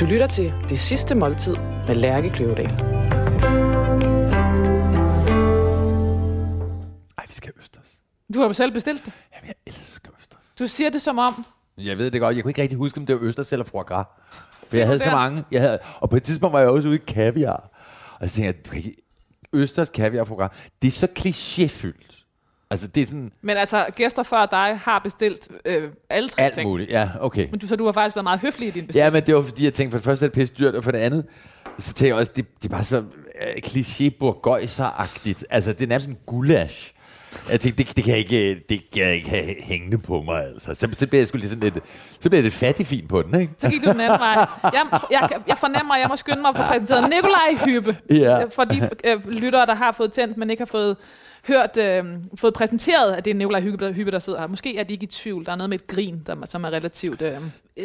Du lytter til Det Sidste Måltid med Lærke Kløvedal. Ej, vi skal have østers. Du har jo selv bestilt det. Jamen, jeg elsker østers. Du siger det som om, Jeg ved det godt. Jeg kunne ikke rigtig huske, om det var østers eller foie gras. For jeg havde så der? mange. Jeg havde, og på et tidspunkt var jeg også ude i kaviar. Og så tænkte jeg, du kan ikke... Østers, kaviar og foie gras. Det er så klichéfyldt. Altså, det er sådan men altså gæster før dig har bestilt øh, alle tre alt ting. muligt. Ja, okay. Men du, så du har faktisk været meget høflig i din bestilling. Ja, men det var fordi, jeg tænkte, for det første er det pisse dyrt, og for det andet, så tænkte jeg også, det, det er bare så uh, kliché burgøjser-agtigt. Altså, det er nærmest en gulasch. Jeg tænkte, det, det, kan jeg ikke, det kan jeg ikke have hængende på mig, altså. Så, så bliver jeg sgu lige sådan lidt, så bliver jeg lidt fattig fin på den, ikke? Så gik du den anden vej. Jeg, jeg, jeg fornemmer, at jeg må skynde mig at få præsenteret Nikolaj Hyppe. Ja. For de øh, lyttere, der har fået tændt, men ikke har fået hørt, øh, fået præsenteret, at det er Nikolaj der, Hyppe, der sidder her. Måske er de ikke i tvivl. Der er noget med et grin, der, som er relativt øh,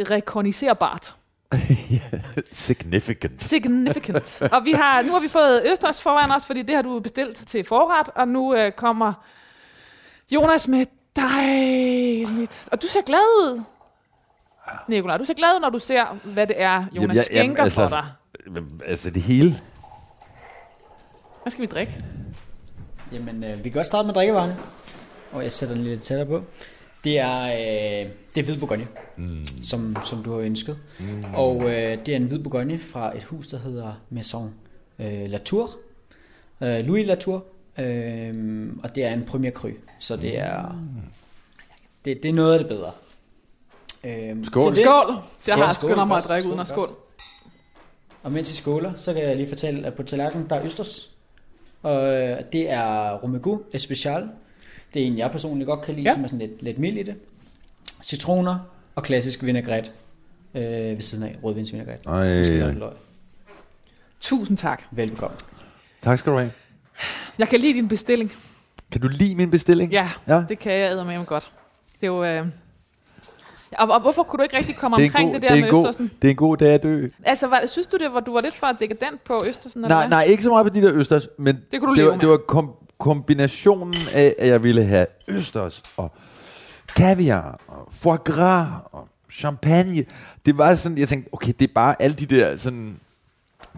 rekogniserbart. Significant. Significant. Og vi har, nu har vi fået Østers foran os, fordi det har du bestilt til forret, og nu øh, kommer Jonas med dejligt. Og du ser glad ud. Nikolaj, du ser glad ud, når du ser, hvad det er, Jonas Jamen, jeg- jamen, skænker altså- for dig. Altså, det hele. Hvad skal vi drikke? Jamen, øh, vi kan godt starte med drikkevarerne. Og jeg sætter den lidt tættere på. Det er, øh, det er hvid bourgogne, mm. som, som du har ønsket. Mm. Og øh, det er en hvid bourgogne fra et hus, der hedder Maison øh, Latour. Øh, Louis Latour. Øh, og det er en Premier Cru. Så det er, det, det er noget af det bedre. Øh, Skål. så det- Skål! Så jeg Ja, har skål mig at drikke uden at Skål skål. Og mens I skåler, så kan jeg lige fortælle, at på tallerkenen, der er østers. Og øh, det er Romegu Especial. Det er en, jeg personligt godt kan lide, Ja. som er sådan lidt, lidt mild i det. Citroner og klassisk vinaigrette øh, ved siden af rødvinsvinaigrette. Ej, løg. Tusind tak. Velbekomme. Tak skal du have. Jeg kan lide din bestilling. Kan du lide min bestilling? Ja, Ja. det kan jeg med godt. Det er jo... Øh... Og, og, hvorfor kunne du ikke rigtig komme Det omkring god- det der det med god- Østersen? Det er en god dag at dø. Altså, var, synes du, det var, du var lidt for dekadent på Østersen? eller Nej, hvad? nej, ikke så meget på de der østers, men Det kunne du det var, med. det var kom, kombinationen af, at jeg ville have østers og kaviar og foie gras og champagne. Det var sådan, jeg tænkte, okay, det er bare alle de der sådan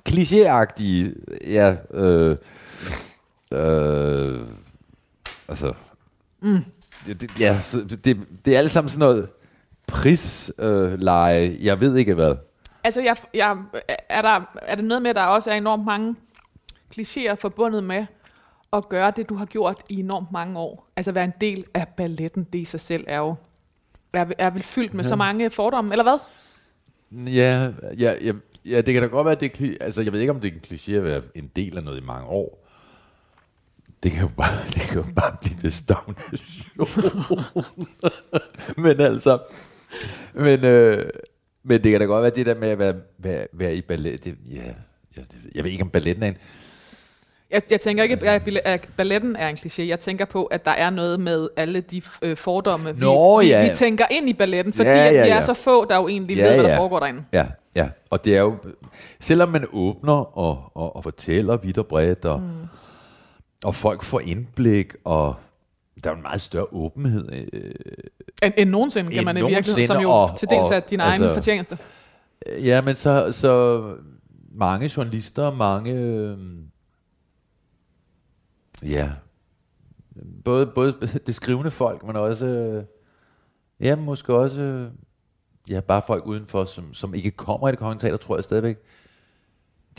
klichéagtige, ja, øh, øh, altså, mm. det, det, ja, det, det er alt sammen sådan noget prisleje, øh, jeg ved ikke hvad. Altså, jeg, jeg, er, der, er det noget med, at der også er enormt mange klichéer forbundet med at gøre det, du har gjort i enormt mange år? Altså, være en del af balletten, det i sig selv er jo er, er vel fyldt med så mange fordomme, eller hvad? Ja, ja, ja, ja, det kan da godt være, at det er, altså jeg ved ikke, om det er en kliché at være en del af noget i mange år. Det kan jo bare, det kan jo bare blive til stagnation. men altså, men, øh, men det kan da godt være det der med at være, være, være i ballet. Det, ja, ja, det, jeg ved ikke, om balletten er en... Jeg, jeg tænker ikke, at balletten er en kliché. Jeg tænker på, at der er noget med alle de øh, fordomme, vi, Nå, vi, ja. vi tænker ind i balletten, fordi Ja, ja, ja, vi er så få, der jo egentlig Ja, ved, hvad der ja. foregår derinde. Ja, ja. Og det er jo, selvom man åbner og, og, og fortæller vidt og bredt, og, mm. og folk får indblik, og der er jo en meget større åbenhed. Øh, End, end nogensinde, kan End man i virkeligheden, som jo og- til dels og- er din egen altså- fortjeneste. Ja, men så, så mange journalister, mange... øh, Ja, både, både det skrivende folk, men også... øh, Ja, måske også... øh, Ja, bare folk udenfor, som, som ikke kommer i det kongelige teater, tror jeg stadigvæk,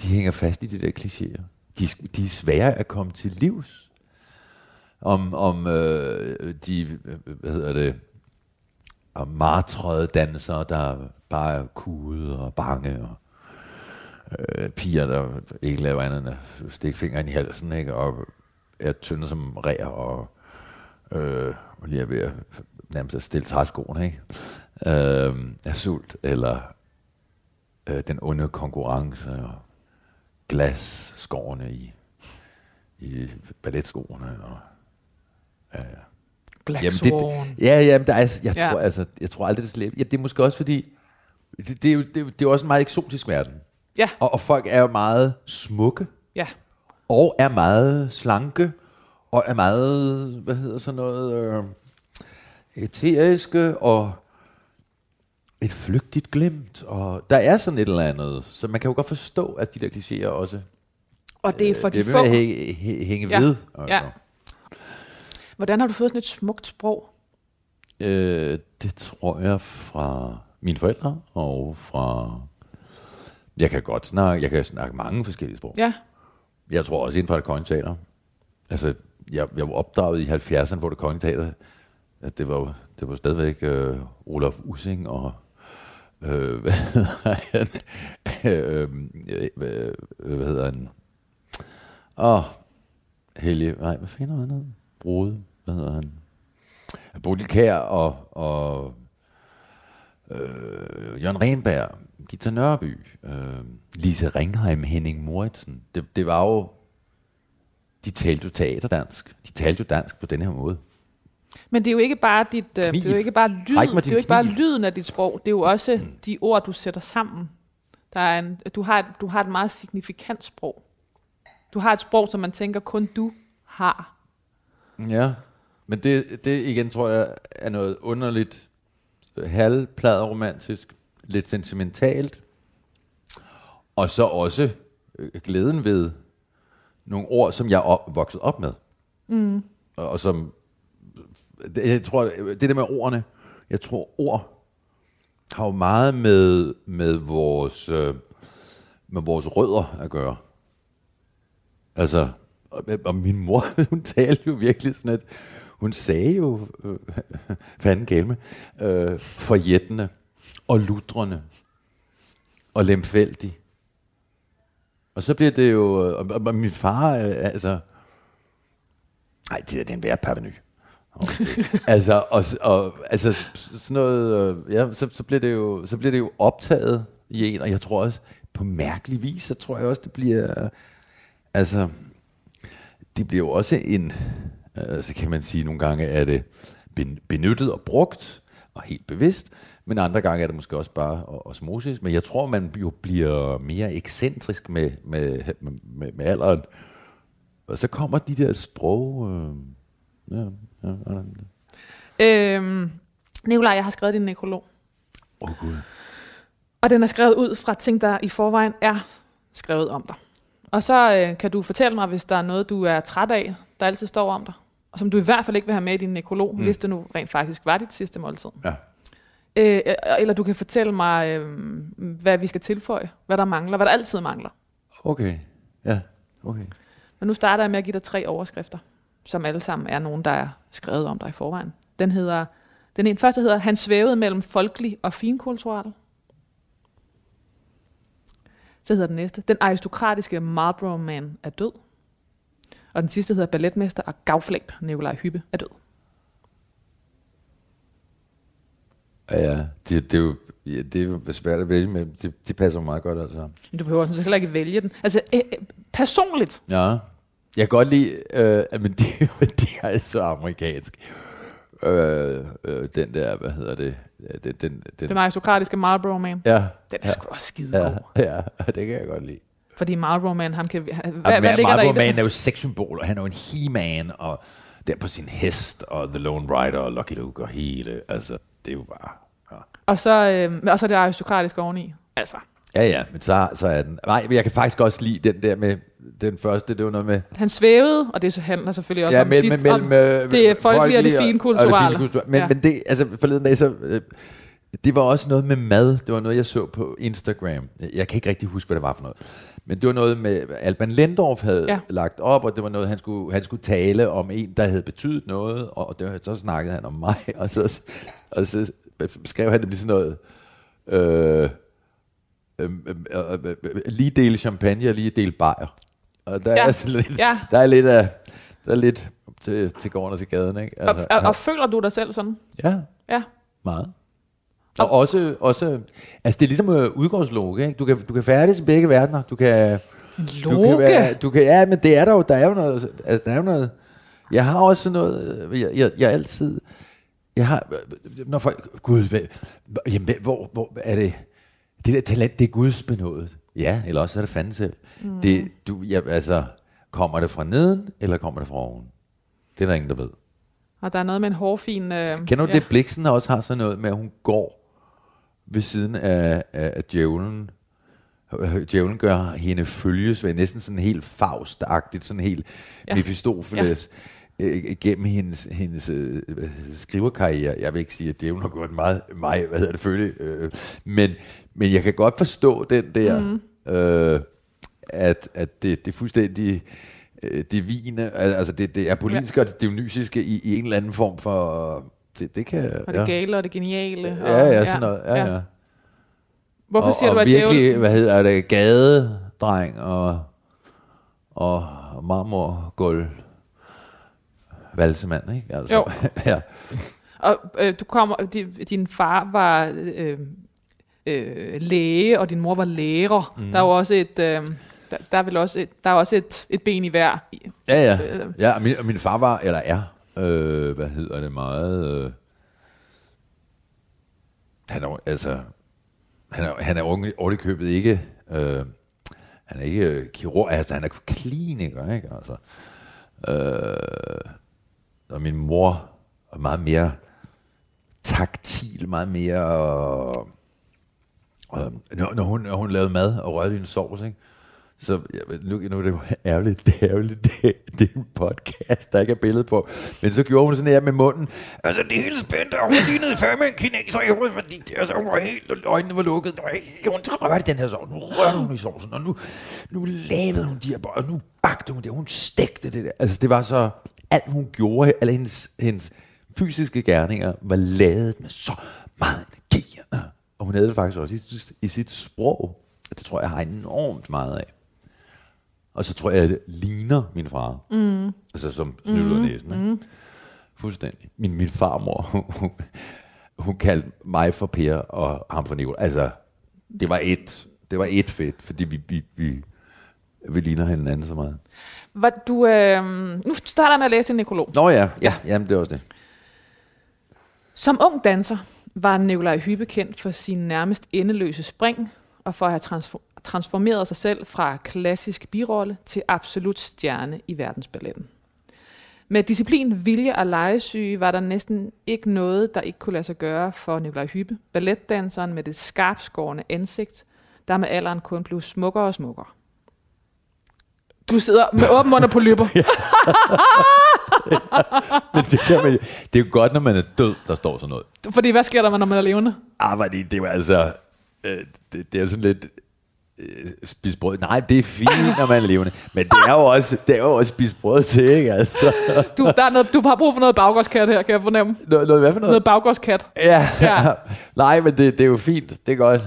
de hænger fast i de der klichéer. De, de er svære at komme til livs. Om, om øh, de, øh, hvad hedder det, om martrøde dansere, der bare er kude og bange, og øh, piger, der ikke laver andet end at stikke fingeren i halsen, ikke? og er tynde som ræer, og øh, lige er ved at nærmest at stille træskoene, ikke? Øh, er sult, eller øh, den onde konkurrence, og glasskårene i, i balletskoene, og Black Jamen, det, Swan. ja, jamen, der er, jeg, Ja. tror, altså, jeg tror aldrig, det slipper. Ja, det er måske også fordi, det, det, er jo, det, det er jo også en meget eksotisk verden. Ja, Og, og folk er jo meget smukke, ja. og er meget slanke, og er meget, hvad hedder sådan noget, øh, eteriske, og et flygtigt glimt, og der er sådan et eller andet, så man kan jo godt forstå, at de der klichéer også Og det er for øh, de få. med at hænge, hæ- hænge Ja, ved. Altså. ja. Hvordan har du fået sådan et smukt sprog? Øh, det tror jeg fra mine forældre og fra... Jeg kan godt snakke, jeg kan snakke mange forskellige sprog. Ja, Jeg tror også inden for det kongelige teater. Altså, jeg, jeg var opdraget i 70'erne, hvor det kongelige teater, at det var, det var stadigvæk øh, Olaf Ussing og øh, hvad hedder han? øh, øh, hvad, hvad hedder han? Åh, Helge, nej, hvad fanden hedder han? Brode, hvad hedder han? Bodil Kær og, og øh, Jørgen Renberg, Gita Nørby, øh, Lise Ringheim, Henning Moritsen. Det, det var jo, de talte jo teaterdansk. De talte jo dansk på den her måde. men det er jo ikke bare dit, øh, det er jo ikke bare lyd, Ræk mig det er jo ikke bare kniv. lyden af dit sprog, det er jo også de ord du sætter sammen. Der er en, du har et, du har et meget signifikant sprog. Du har et sprog, som man tænker kun du har. Ja, men det, det igen tror jeg er noget underligt, øh, halvpladeromantisk, lidt sentimentalt, og så også øh, glæden ved nogle ord, som jeg op, vokset op med. Mm. Og, og som, det, jeg tror, det der med ordene, jeg tror ord har jo meget med, med vores, øh, med vores rødder at gøre. Altså, og, og min mor, hun talte jo virkelig sådan, at hun sagde jo, øh, fanden gælme, øh, forjættende og ludrende og lemfældig. Og så bliver det jo, øh, og, og, og min far, øh, altså, nej, det er en værre parveny. Okay. altså, og, og, altså, sådan noget, øh, ja, så, så, bliver det jo, så bliver det jo optaget i en, og jeg tror også, på mærkelig vis, så tror jeg også, det bliver, altså, det bliver jo også en, øh, så kan man sige nogle gange, er det ben- benyttet og brugt, og helt bevidst, men andre gange er det måske også bare osmosis. Men jeg tror, man jo bliver mere ekscentrisk med, med, med, med, med alderen. Og så kommer de der sprog... Øh, ja, ja, ja. Øhm, Nikolaj, jeg har skrevet din nekrolog. Åh oh, gud. Og den er skrevet ud fra ting, der i forvejen er skrevet om dig. Og så øh, kan du fortælle mig, hvis der er noget, du er træt af, der altid står om dig, og som du i hvert fald ikke vil have med i din nekrolog, mm. hvis det nu rent faktisk var dit sidste måltid. Ja. Øh, øh, eller du kan fortælle mig, øh, hvad vi skal tilføje, hvad der mangler, hvad der altid mangler. Okay. Ja, okay. Men nu starter jeg med at give dig tre overskrifter, som alle sammen er nogen, der er skrevet om dig i forvejen. Den hedder, den ene første hedder, han svævede mellem folkelig og finkulturel. Så hedder den næste, den aristokratiske Marlboro Man er død. Og den sidste hedder balletmester og gavflæb Nikolaj Hyppe er død. Ja, ja. Det, det, er jo, ja, det er jo svært at vælge, men det, det passer meget godt altså. Men du behøver sådan heller ikke vælge den. Altså, øh, øh, personligt, Ja. Jeg kan godt lide, øh, men de, de er så amerikansk. Øh, øh, den der, hvad hedder det? Ja, Den, den, den, den aristokratiske Marlboro Man, ja, den er ja, sgu også skide ja, ja, det kan jeg godt lide. Fordi Marlboro Man, ham kan... Hvad, Og hvad ligger der i Marlboro det? Man er jo sexsymbol, og han er jo en he-man, og der på sin hest, og The Lone Rider, og Lucky Luke, og hele, altså, det er jo bare... Ja. Og så, øh, og så det aristokratiske oveni. Altså, Ja, ja, men så, så er den... Nej, men jeg kan faktisk også lide den der med... Den første, det var noget med... han svævede, og det så handler selvfølgelig også ja, om mellem, dit, mellem, om, øh, det er folkelige og det finkulturelle. finkulturelle. Men, Ja. men det, altså forleden dag, så... Øh, det var også noget med mad. Det var noget, jeg så på Instagram. Jeg kan ikke rigtig huske, hvad det var for noget. Men det var noget med, Alban Lendorf havde Ja. lagt op, og det var noget, han skulle, han skulle tale om en, der havde betydet noget, og det, var- så snakkede han om mig, og så, og så skrev han det sådan noget, øh, øh, øh, øh, øh, øh, lige dele champagne og lige dele bajer. Og der, Ja. er altså lidt, Ja. der er lidt af, der er lidt til, til gården og til gaden, ikke? Og, og, og føler du dig selv sådan? ja, Ja. meget. Og også, også, altså det er ligesom uh, udgårdslog, ikke? Du kan, du kan færdes i begge verdener. Du kan, du kan Loke? være, du kan, ja, men det er der jo, der er jo noget, altså der er jo noget, jeg har også noget, øh, jeg, jeg, jeg altid, jeg har, øh, når folk, gud, hvad, jamen, hvor, hvor er det, det der talent, det er Guds benådet. Ja, eller også er det fanden selv. Mm. Det, du, ja, altså, kommer det fra neden, eller kommer det fra oven? Det er der ingen, der ved. Og der er noget med en hårfin... Øh, Kender du ja. det, Bliksen også har sådan noget med, at hun går ved siden af, af, af djævlen. Djævlen gør hende følges ved næsten sådan helt faustagtigt, sådan helt Ja. ja. Mephistopheles øh, gennem hendes, hendes øh, skriverkarriere. Jeg vil ikke sige, at djævlen har gjort meget, mig, hvad hedder det, følge, øh, men, men jeg kan godt forstå den der, mm. øh, at, at det, det er fuldstændig øh, altså det, det er politiske ja. og det dionysiske i, i en eller anden form for, det, det kan, Og det ja. gale og det geniale. Ja, og, ja, sådan noget. Ja, ja. Hvorfor og, siger og du, at virkelig, djævlen... hvad hedder det, gadedreng og, og marmorgulv valsemand, ikke? Altså, Jo. ja. Og øh, du kommer, din, din far var øh, øh, læge, og din mor var lærer. Mm. Der er jo også et, øh, der, der er vel også et, der er også et, et ben i hver. Ja, ja. Øh. ja og min, og min far var, eller er, øh, hvad hedder det, meget... Øh, han er altså... Han er, han er ordentligt købet ikke... Øh, han er ikke øh, kirurg, altså han er kliniker, ikke? Altså, øh, og min mor er meget mere taktil, meget mere... Øh, når, når, hun, når hun lavede mad og rørte i en sovs, ikke? Så ja, nu, nu er det jo ærgerligt, det er ærgerligt, det, det er en podcast, der ikke er billede på. Men så gjorde hun sådan her med munden. Altså, det hele spændte, spændt, og hun lignede fandme en kineser i hovedet, fordi det, altså, hun var helt, og øjnene var lukket. Og hun rørte den her sovs, nu rørte hun i sovsen, og nu, nu lavede hun de her boller, og nu bagte hun det, hun stegte det der. Altså, det var så, alt hun gjorde, alle hendes, hendes fysiske gerninger, var lavet med så meget energi. Og hun havde det faktisk også i, i sit sprog. Det tror jeg har enormt meget af. Og så tror jeg, at det ligner min far. Mm. Altså som snydt ud af næsen. Ikke? Fuldstændig. Min, min farmor, hun, kaldte mig for Per og ham for Nicolai. Altså, det var et, det var et fedt, fordi vi, vi, vi, vi ligner hinanden så meget. Var du, øh, nu starter jeg med at læse en nekrolog. Nå ja, ja, jamen det er også det. Som ung danser var Nikolaj Hyppe kendt for sin nærmest endeløse spring, og for at have transfor- transformeret sig selv fra klassisk birolle til absolut stjerne i verdensballetten. Med disciplin, vilje og legesyge var der næsten ikke noget, der ikke kunne lade sig gøre for Nikolaj Hyppe, balletdanseren med det skarpskårende ansigt, der med alderen kun blev smukkere og smukkere. Du sidder med åben mund på lypper. Men det, kan man, det er jo godt, når man er død, der står sådan noget. Fordi hvad sker der, når man er levende? Ah, var det, var altså... Øh, det, det er sådan lidt... Øh, spise brød. Nej, det er fint, når man er levende. Men det er jo også, det er jo også spise brød til, ikke? Altså, Du, der er noget, du har brug for noget baggårdskat her, kan jeg fornemme. noget, noget, hvad for noget? Noget baggårdskat. Ja. Ja. Nej, men det, det er jo fint. Det er godt.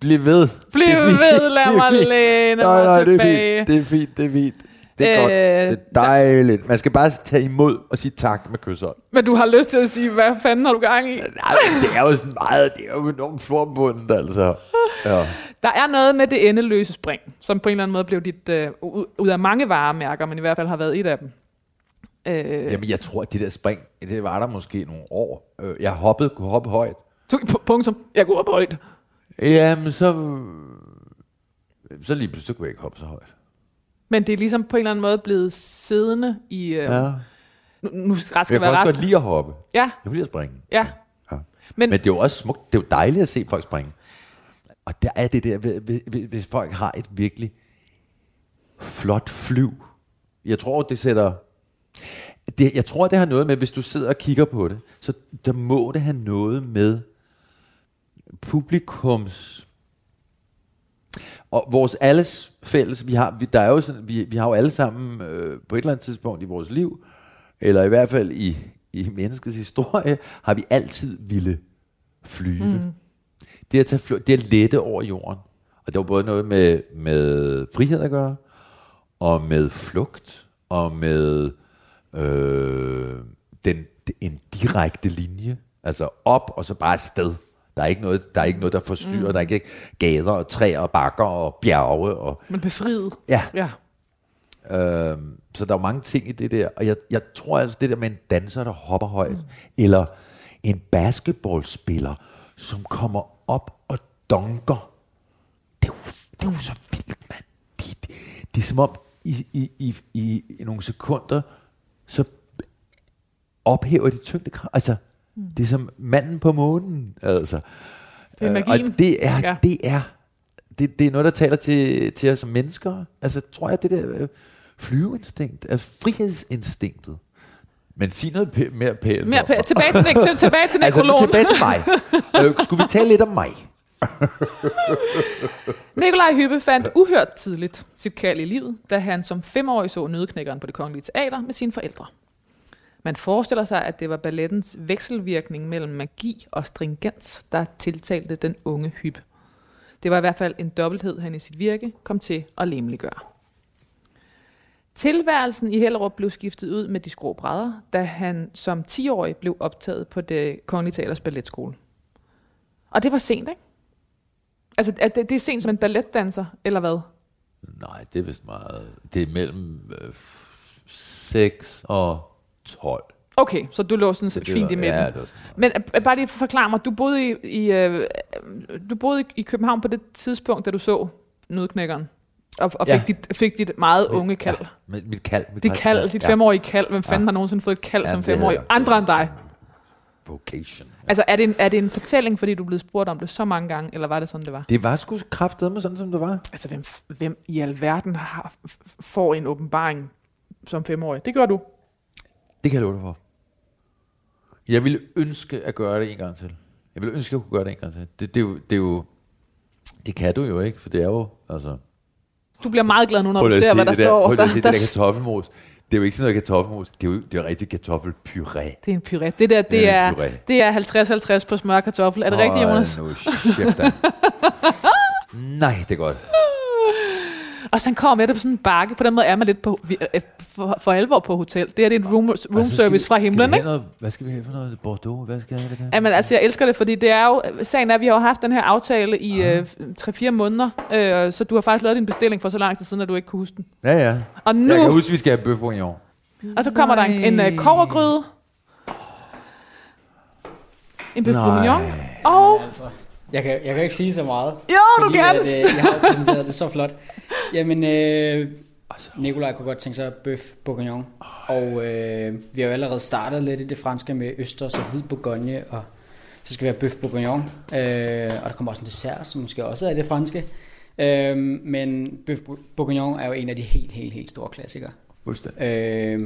Bliv ved. Bliv ved, lad mig læne nej, mig nej, det er tilbage. fint. Det er fint, det er fint. Det er Øh, godt. Det er dejligt. Man skal bare tage imod og sige tak med kysshånd. Men du har lyst til at sige, hvad fanden har du gang i? Nej, det er jo sådan meget, det er jo enormt forbundet, altså. Ja. Der er noget med det endeløse spring, som på en eller anden måde blev dit, øh, ud af mange varemærker, men i hvert fald har været et af dem. Øh, Jamen, jeg tror, at det der spring, det var der måske nogle år. Øh, Jeg hoppede, kunne hoppe højt. punktum. Jeg går op højt. Jamen, så... Så lige pludselig kunne jeg ikke hoppe så højt. Men det er ligesom på en eller anden måde blevet siddende i... Øh, ja. Nu, nu ret Jeg skal kan være også ret. godt lide at hoppe. Ja, Jeg kunne lide at springe. ja. Ja. Men, Men det er jo også smukt. Det er jo dejligt at se folk springe. Og der er det der, hvis- folk har et virkelig flot flyv. Jeg tror, det sætter... Det, jeg tror, det har noget med, hvis du sidder og kigger på det, så der må det have noget med publikums og vores alles fælles, vi har, vi, der er jo sådan, vi, vi har jo alle sammen øh, på et eller andet tidspunkt i vores liv, eller i hvert fald i, i menneskets historie, har vi altid ville flyve. Mm. Det, at tage fly, det at lette over jorden. Og det var både noget med, med frihed at gøre, og med flugt, og med øh, den, en direkte linje. Altså op, og så bare afsted. Der er ikke noget, der, er ikke noget, der forstyrrer. Mm. Der er ikke gader og træer og bakker og bjerge. Og, men befriet. ja, Ja. Øhm, så der er mange ting i det der, og jeg, jeg tror altså, det der med en danser, der hopper højt, mm. eller en basketballspiller, som kommer op og dunker, det er jo, det er jo så vildt, mand. Det de, de er som om, i, i, i, i, i nogle sekunder, så ophæver de tyngdekraft. Altså, mm. det er som manden på månen, altså. Det er Øh, magien. Og det er, Ja. ja. det er, det, det er noget, der taler til, til os som mennesker. Altså, tror jeg, det der øh, flyveinstinkt, altså frihedsinstinktet. Men sig noget pæ- mere pænt. Mere pæ- tilbage til, til, tilbage til Altså, nekrologen. tilbage til mig. øh, skulle vi tale lidt om mig? Nikolaj Hyppe fandt uhørt tidligt sit kald i livet, da han som femårig så Nødeknækkeren på det kongelige teater med sine forældre. Man forestiller sig, at det var ballettens vekselvirkning mellem magi og stringens, der tiltalte den unge Hyppe. Det var i hvert fald en dobbelthed, han i sit virke kom til at lemliggøre. Tilværelsen i Hellerup blev skiftet ud med de skrå brædder, da han som 10-årig blev optaget på det kongelige teaters balletskole. Og det var sent, ikke? Altså, er det, det er sent som en balletdanser, eller hvad? Nej, det er vist meget. Det er mellem øh, 6 og 12. Okay, så du lå sådan Så fint var- i midten. Ja, det var Men øh, bare lige forklar mig, du boede i, i, øh, du boede i København på det tidspunkt, da du så Nødknækkeren, og, og fik, Ja. dit, fik dit meget unge kald. Ja, mit, mit kald. Mit Dit kald, dit femårige kald. Hvem fanden Ja. har nogensinde fået et kald Ja, som det femårig? Andre end dig. Vocation. Altså, er det, en, er det en fortælling, fordi du blevet spurgt om det så mange gange, eller var det sådan, det var? Det var sgu kraftedeme sådan, som det var. Altså, hvem, hvem i alverden har, får en åbenbaring som femårig? Det gør du. Det kan jeg love dig for. Jeg ville ønske at gøre det en gang til. Jeg ville ønske, at jeg kunne gøre det en gang til. Det, det, er jo, det er jo... Det kan du jo ikke, for det er jo... Altså, Du bliver meget glad nu, når du ser, hvad der der, står. Prøv at der, det der kartoffelmos. Det er jo ikke sådan noget kartoffelmos. Det er jo det er rigtig kartoffelpuré. Det er en puré. Det der, det Det er er, det er 50-50 på smør og kartoffel. Er det rigtigt, Jonas? Nu, chef. Nej, det er godt. Og så han kommer med det på sådan en bakke. På den måde er man lidt på, vi- øh, for, for alvor på hotel. Det er det er et room, room Og så skal service vi- fra skal himlen, ikke? Noget, hvad skal vi have for noget? Bordeaux? Hvad skal jeg have det? Jamen, altså, jeg elsker det, fordi det er jo... Sagen er, at vi har jo haft den her aftale i øh, 3-4 måneder, øh, så du har faktisk lavet din bestilling for så lang tid siden, at du ikke kunne huske den. Ja, ja. Og Jeg kan nu... huske, vi skal have bøf bourguignon. Og så kommer der en, en uh, kovergryde. En bøf Nej. bourguignon. Og... Altså, jeg, kan, jeg kan ikke sige så meget. Jo, du fordi, kan at, det. øh, Jeg har præsenteret det så flot. Jamen, øh, Nikolaj kunne godt tænke sig bøf bourguignon. Og øh, vi har jo allerede startet lidt i det franske med østers og hvid bourgogne, og så skal vi have bøf bourguignon. Øh, og der kommer også en dessert, som måske også er det franske. Øh, men bøf bourguignon er jo en af de helt, helt, helt store klassikere. Fuldstændig. Øh,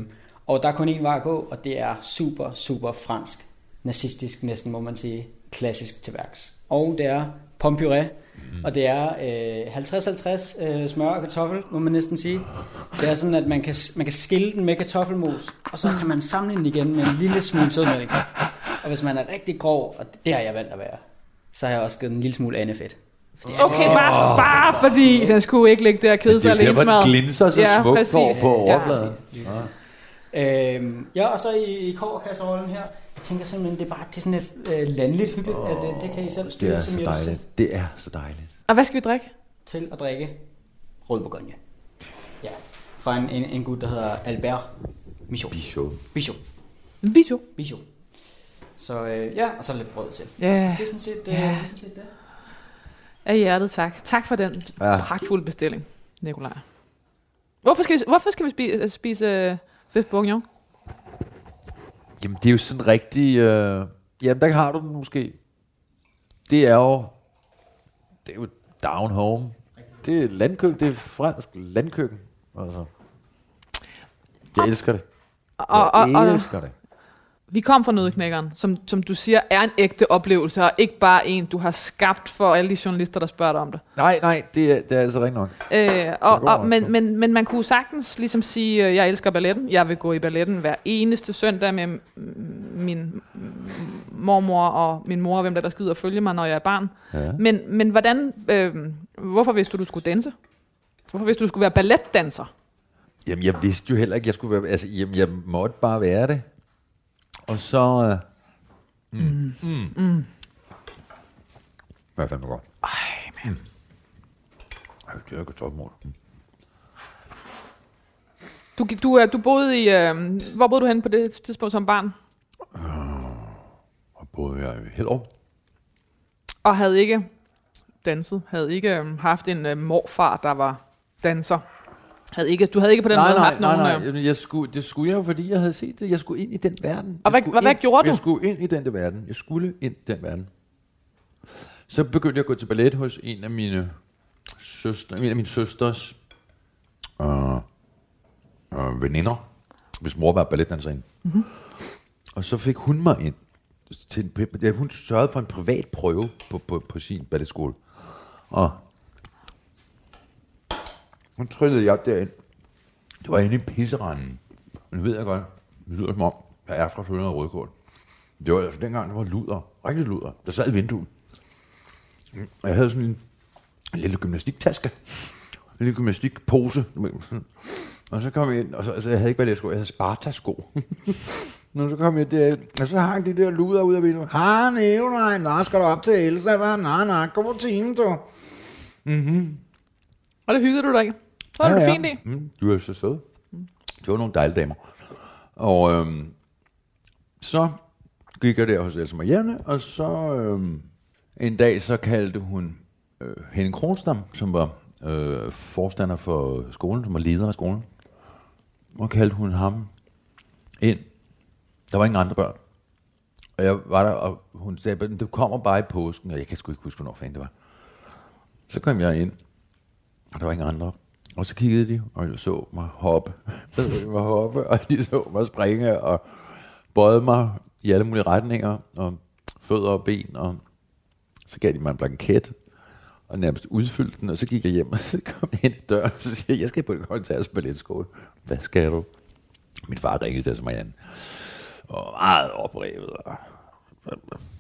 og der er kun én vej at gå, og det er super, super fransk. Nazistisk næsten, må man sige. Klassisk til værks. Og det er pompuré, mm. og det er øh, 50-50 øh, smør og kartoffel, må man næsten sige. Det er sådan, at man kan, man kan skille den med kartoffelmos, og så kan man samle den igen med en lille smule sødmælk. Og hvis man er rigtig grov, og det har jeg valgt at være, så har jeg også givet en lille smule andefedt. Fordi at det Okay, ser- bare, bare fordi den skulle ikke ligge der og kede sig det alene der, hvor den smadret. glinser så Ja, smukt præcis. på, på Ja, overfladen. præcis. Lige præcis. Øhm, ja, og så i, i koverkasserollen her, jeg tænker simpelthen, det er bare det er sådan et øh, landligt hyggeligt, oh, at det, det kan I selv Det styre, er som så til, dejligt. Det er så dejligt. Og hvad skal vi drikke? til at drikke rød bourgogne. Ja, fra en, en, en gut, der hedder Albert Michaud. Bichot. En video. Michaud. Så øh, ja, og så lidt brød til. Ja, Det er sådan set, øh, det. Er sådan set det. af hjertet tak. Tak for den Ja. pragtfulde bestilling, Nikolaj. Hvorfor skal vi, hvorfor skal vi spise, spise øh, bøf bourguignon? Jamen, det er jo sådan rigtig... Øh, jamen, der har du den måske. Det er jo... Det er jo down home. Det er landkøkken. Det er fransk landkøkken. Altså. Jeg elsker det. Og, og, og, Jeg og elsker det. Vi kom fra Nødeknækkeren, som, som du siger, er en ægte oplevelse, og ikke bare en, du har skabt for alle de journalister, der spørger dig om det. Nej, nej, det er, det er altså rigtig nok. Øh, og, og, nok. men, men, men man kunne sagtens ligesom sige, øh, jeg elsker balletten. Jeg vil gå i balletten hver eneste søndag med min mormor og min mor, og hvem der, der skider at følge mig, når jeg er barn. Ja. Men, men hvordan, øh, hvorfor vidste du, du skulle danse? Hvorfor vidste du, du skulle være balletdanser? Jamen, jeg vidste jo heller ikke, jeg skulle være... Altså, jamen, jeg måtte bare være det. Og så... Øh, mm, mm. Mm. Hvad fanden godt? Ej, man. Ej, det er kartoffelmord. Mm. Du, du, er- du boede i, øh, hvor boede du henne på det tidspunkt som barn? Og boede jeg i Hellerup. Og havde ikke danset, havde ikke øh, haft en øh, morfar, der var danser. Havde ikke, du havde ikke på den nej, måde nej, haft nej, nogen... nej, Jamen, Jeg skulle, det skulle jeg jo, fordi jeg havde set det. Jeg skulle ind i den verden. Og hvad- Jeg skulle hvad- hvad ind, gjorde du? Jeg skulle ind i den der verden. Jeg skulle ind i den verden. Så begyndte jeg at gå til ballet hos en af mine søster, en af mine søsters øh, øh, veninder, hvis mor var balletdanserinde. Mm-hmm. Og så fik hun mig ind. Til en, ja, hun sørgede for en privat prøve på, på, på sin balletskole. Og hun tryllede jeg derind. Det var inde i pisseranden. Men ved jeg godt, det lyder som om, jeg er fra Sønder og Rødkål. Det var altså dengang, der var luder. Rigtig luder. Der sad i vinduet. Og jeg havde sådan en, en lille gymnastiktaske. En lille gymnastikpose. Og så kom jeg ind, og så, altså, jeg havde ikke balletsko, jeg havde Sparta-sko. Så kom jeg derind, og så hang de der luder ud af vinduet. Ha, nej, nej, nej, skal du op til Elsa? Nej, nej, kom på timen, du. Mm-hmm. Og det hyggede du dig. Så var ja, det fint i. Mm, du er så sød. Det var nogle dejlige damer. Og øhm, så gik jeg der hos Elsa Marianne, og så øhm, en dag så kaldte hun øh, Henning Kronstam, som var øh, forstander for skolen, som var leder af skolen, og kaldte hun ham ind. Der var ingen andre børn. Og jeg var der, og hun sagde, "Men du kommer bare i påsken, og jeg kan sgu ikke huske, hvornår fanden det var. Så kom jeg ind, og der var ingen andre. Og så kiggede de, og de så mig hoppe. Så så mig hoppe, og de så mig springe, og bøjede mig i alle mulige retninger, og fødder og ben, og så gav de mig en blanket, og nærmest udfyldte den, og så gik jeg hjem, og så kom jeg ind i døren, og så siger jeg, jeg skal på det koncerts balletskole. Hvad skal du? Min far ringede til Marianne, og meget oprevet, og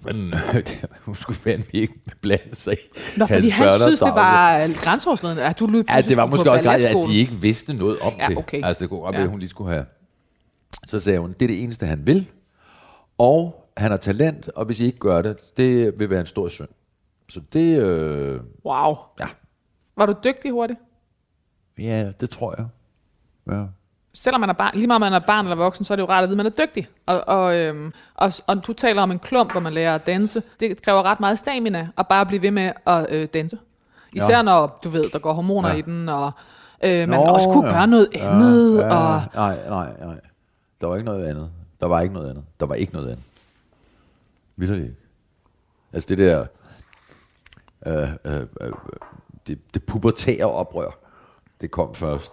fanden, hun skulle fandme ikke blande sig i Nå, fordi han synes, det var grænseoverskridende, at du løb Ja, det var måske også greit, at de ikke vidste noget om Ja, det. okay. Altså, det kunne godt Ja. være, at hun lige skulle have... Så sagde hun, det er det eneste, han vil, og han har talent, og hvis I ikke gør det, det vil være en stor synd. Så det, øh, Wow. ja, Var du dygtig hurtigt? ja, det tror jeg. Ja. Selvom man er barn, lige meget man er barn eller voksen, så er det jo rart at vide, at man er dygtig. Og, og, øhm, og, og du taler om en klump, hvor man lærer at danse. Det kræver ret meget stamina at bare blive ved med at øh, danse. Især Ja. når, du ved, der går hormoner Ja. i den, og øh, man Nå, også kunne ja. gøre noget andet. Ja, Og, nej, nej, nej. Der var ikke noget andet. Der var ikke noget andet. Der var ikke noget andet. Vildt ikke. Altså det der, øh, øh, øh, det, det pubertære oprør, det kom først,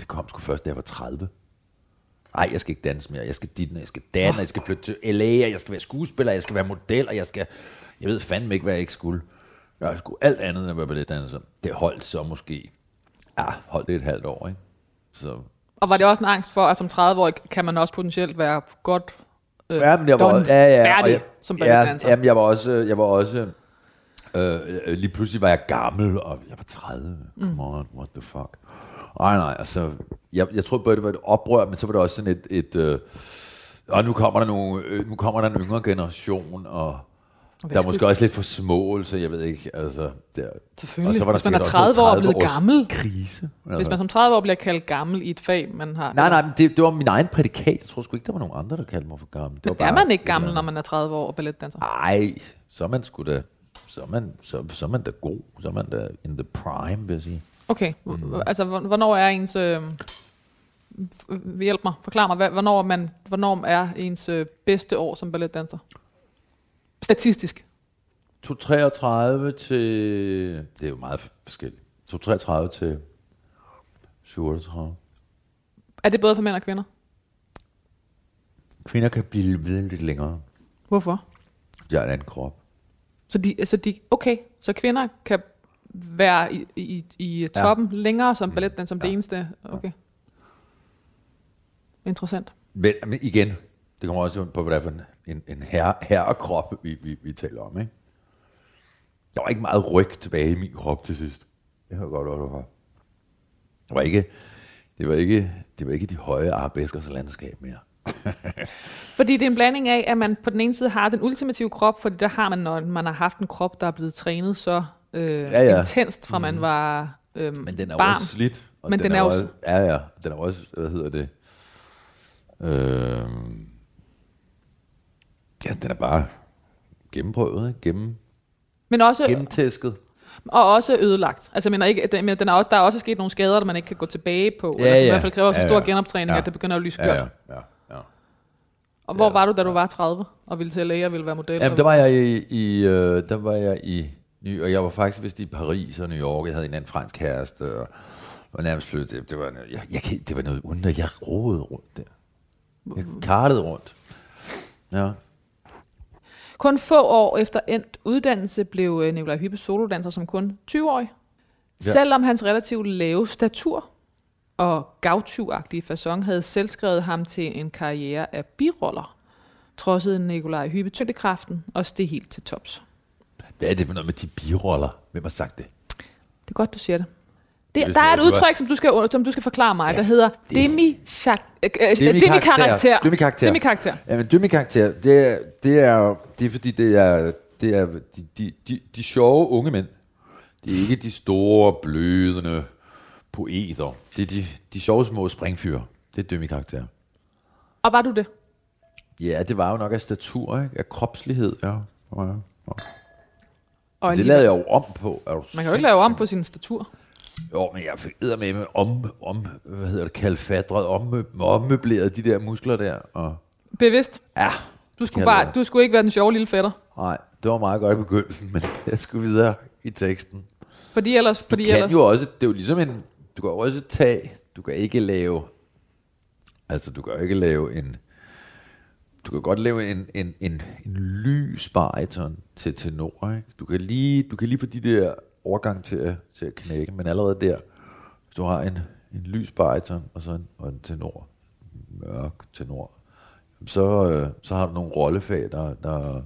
det kom sgu først, da jeg var 30. Nej, jeg skal ikke danse mere. Jeg skal dit, jeg skal dan, jeg skal flytte til LA, og jeg skal være skuespiller, jeg skal være model, og jeg skal... Jeg ved fandme ikke, hvad jeg ikke skulle. Jeg skulle alt andet end at være balletdanser. Det holdt så måske... Ja, holdt det et halvt år, ikke? Så, og var det også en angst for, at som 30-årig kan man også potentielt være godt øh, ja, men jeg var, done, ja, ja, færdig jeg, som ja, balletdanser. jamen, jeg var også, jeg var også øh, øh, lige pludselig var jeg gammel, og jeg var 30. Come Mm. on, what the fuck. Nej, nej, altså, jeg, jeg tror både, det var et oprør, men så var det også sådan et, et øh, og nu kommer der nogle, øh, nu kommer der en yngre generation, og hvad der er måske også lidt forsmåelse, jeg ved ikke, altså, der, Selvfølgelig. og så var der Hvis man er sikkert også noget 30 år og blevet 30 års gammel. Krise. Hvis man som 30 år bliver kaldt gammel i et fag, man har... Nej, nej, det, det var min egen prædikat. Jeg tror sgu ikke, der var nogen andre, der kaldte mig for gammel. Det Men bare er man ikke gammel, når man er 30 år og balletdanser? Ej, så er man sgu da, så er man, så, så er man da god. Så er man da in the prime, vil jeg sige. Okay, Mm. altså hvor- hvornår er ens... Øh, hjælp mig, forklar mig, hvornår, man, hvornår er ens øh, bedste år som balletdanser? Statistisk. 233 til, det er jo meget forskelligt. 233 til 37. Er det både for mænd og kvinder? Kvinder kan blive ved lidt længere. Hvorfor? Jeg er en anden krop. Så de, så de, okay, så kvinder kan være i, i, i toppen ja. længere som balletdanser som ja. det eneste? Okay. Interessant. Men, men igen, det kommer også på, hvad det er for en, en, en herre, herrekrop, vi, vi, vi taler om. Ikke? Der var ikke meget ryg tilbage i min krop til sidst. Det har godt lov for. Det var ikke, det var ikke, det var ikke de høje arabeskers landskab mere. Fordi det er en blanding af, at man på den ene side har den ultimative krop, fordi der har man, når man har haft en krop, der er blevet trænet så øh, Ja, ja, intenst, fra man var øh, Men den er barn. også slidt. Og Men den er jo- også, Ja, ja. Den er også, hvad hedder det? Øh, ja, den er bare gennemprøvet, ikke? Gennem, Men også, gennemtæsket. og også ødelagt. Altså, mener ikke, den, men den er også, der er også sket nogle skader, der man ikke kan gå tilbage på, Ja, eller som i ja. hvert fald kræver så Ja, stor ja. genoptræning, Ja. at det begynder at lyse skørt. ja, ja, ja. Og hvor Ja. var du, da du var 30 og ville til læge og ville være model? Jamen, der var jeg i, i øh, der var jeg i Ny, og jeg var faktisk vist i Paris og New York. Jeg havde en anden fransk kæreste, og var nærmest flyttet. Det, var, noget- jeg, jeg, det var noget under, jeg rodede rundt der. Jeg kartede rundt. Ja. Kun få år efter endt uddannelse blev øh, Nikolaj Hyppe solodanser som kun 20-årig. Ja. Selvom hans relativt lave statur og gavtyvagtige façon havde selvskrevet ham til en karriere af biroller, trodsede Nikolaj Hyppe tyngdekraften og steg helt til tops. Hvad er det for noget med de biroller? Hvem har sagt det? Det er godt, du siger det. det der er et udtryk, som du skal, som du skal forklare mig, der hedder det- demi-karakter. Demi-karakter. Demi-karakter. Demi-karakter. Jamen, demi-karakter, det er, det er, det er fordi, det er, det er de, de, de, de sjove unge mænd. Det er ikke de store, blødende poeter. Det er de, de sjove små springfyre. Det er demi-karakter. Og var du det? Ja, det var jo nok af statur, ikke? Af kropslighed, ja. ja, ja. Og Det lavede jeg jo om på. Er du Man kan jo ikke lave om på sin statur. Jo, men jeg fik med med om, om, hvad hedder det, kalfatret, om, ommøbleret de der muskler der. Og, Bevidst. ja, Du skulle, bare, du skulle ikke være den sjove lille fætter. nej, det var meget godt i begyndelsen, men jeg skulle videre i teksten. Fordi ellers... Du Fordi kan ellers jo også, det er jo ligesom en, du kan også tage, du kan ikke lave, altså du kan ikke lave en, du kan godt lave en, en, en, en lys bariton til tenor, ikke? Du kan lige, du kan lige få de der overgang til at, til at knække, men allerede der, hvis du har en, en lys bariton og så en, og en tenor, mørk tenor, så, øh, så har du nogle rollefag, der, der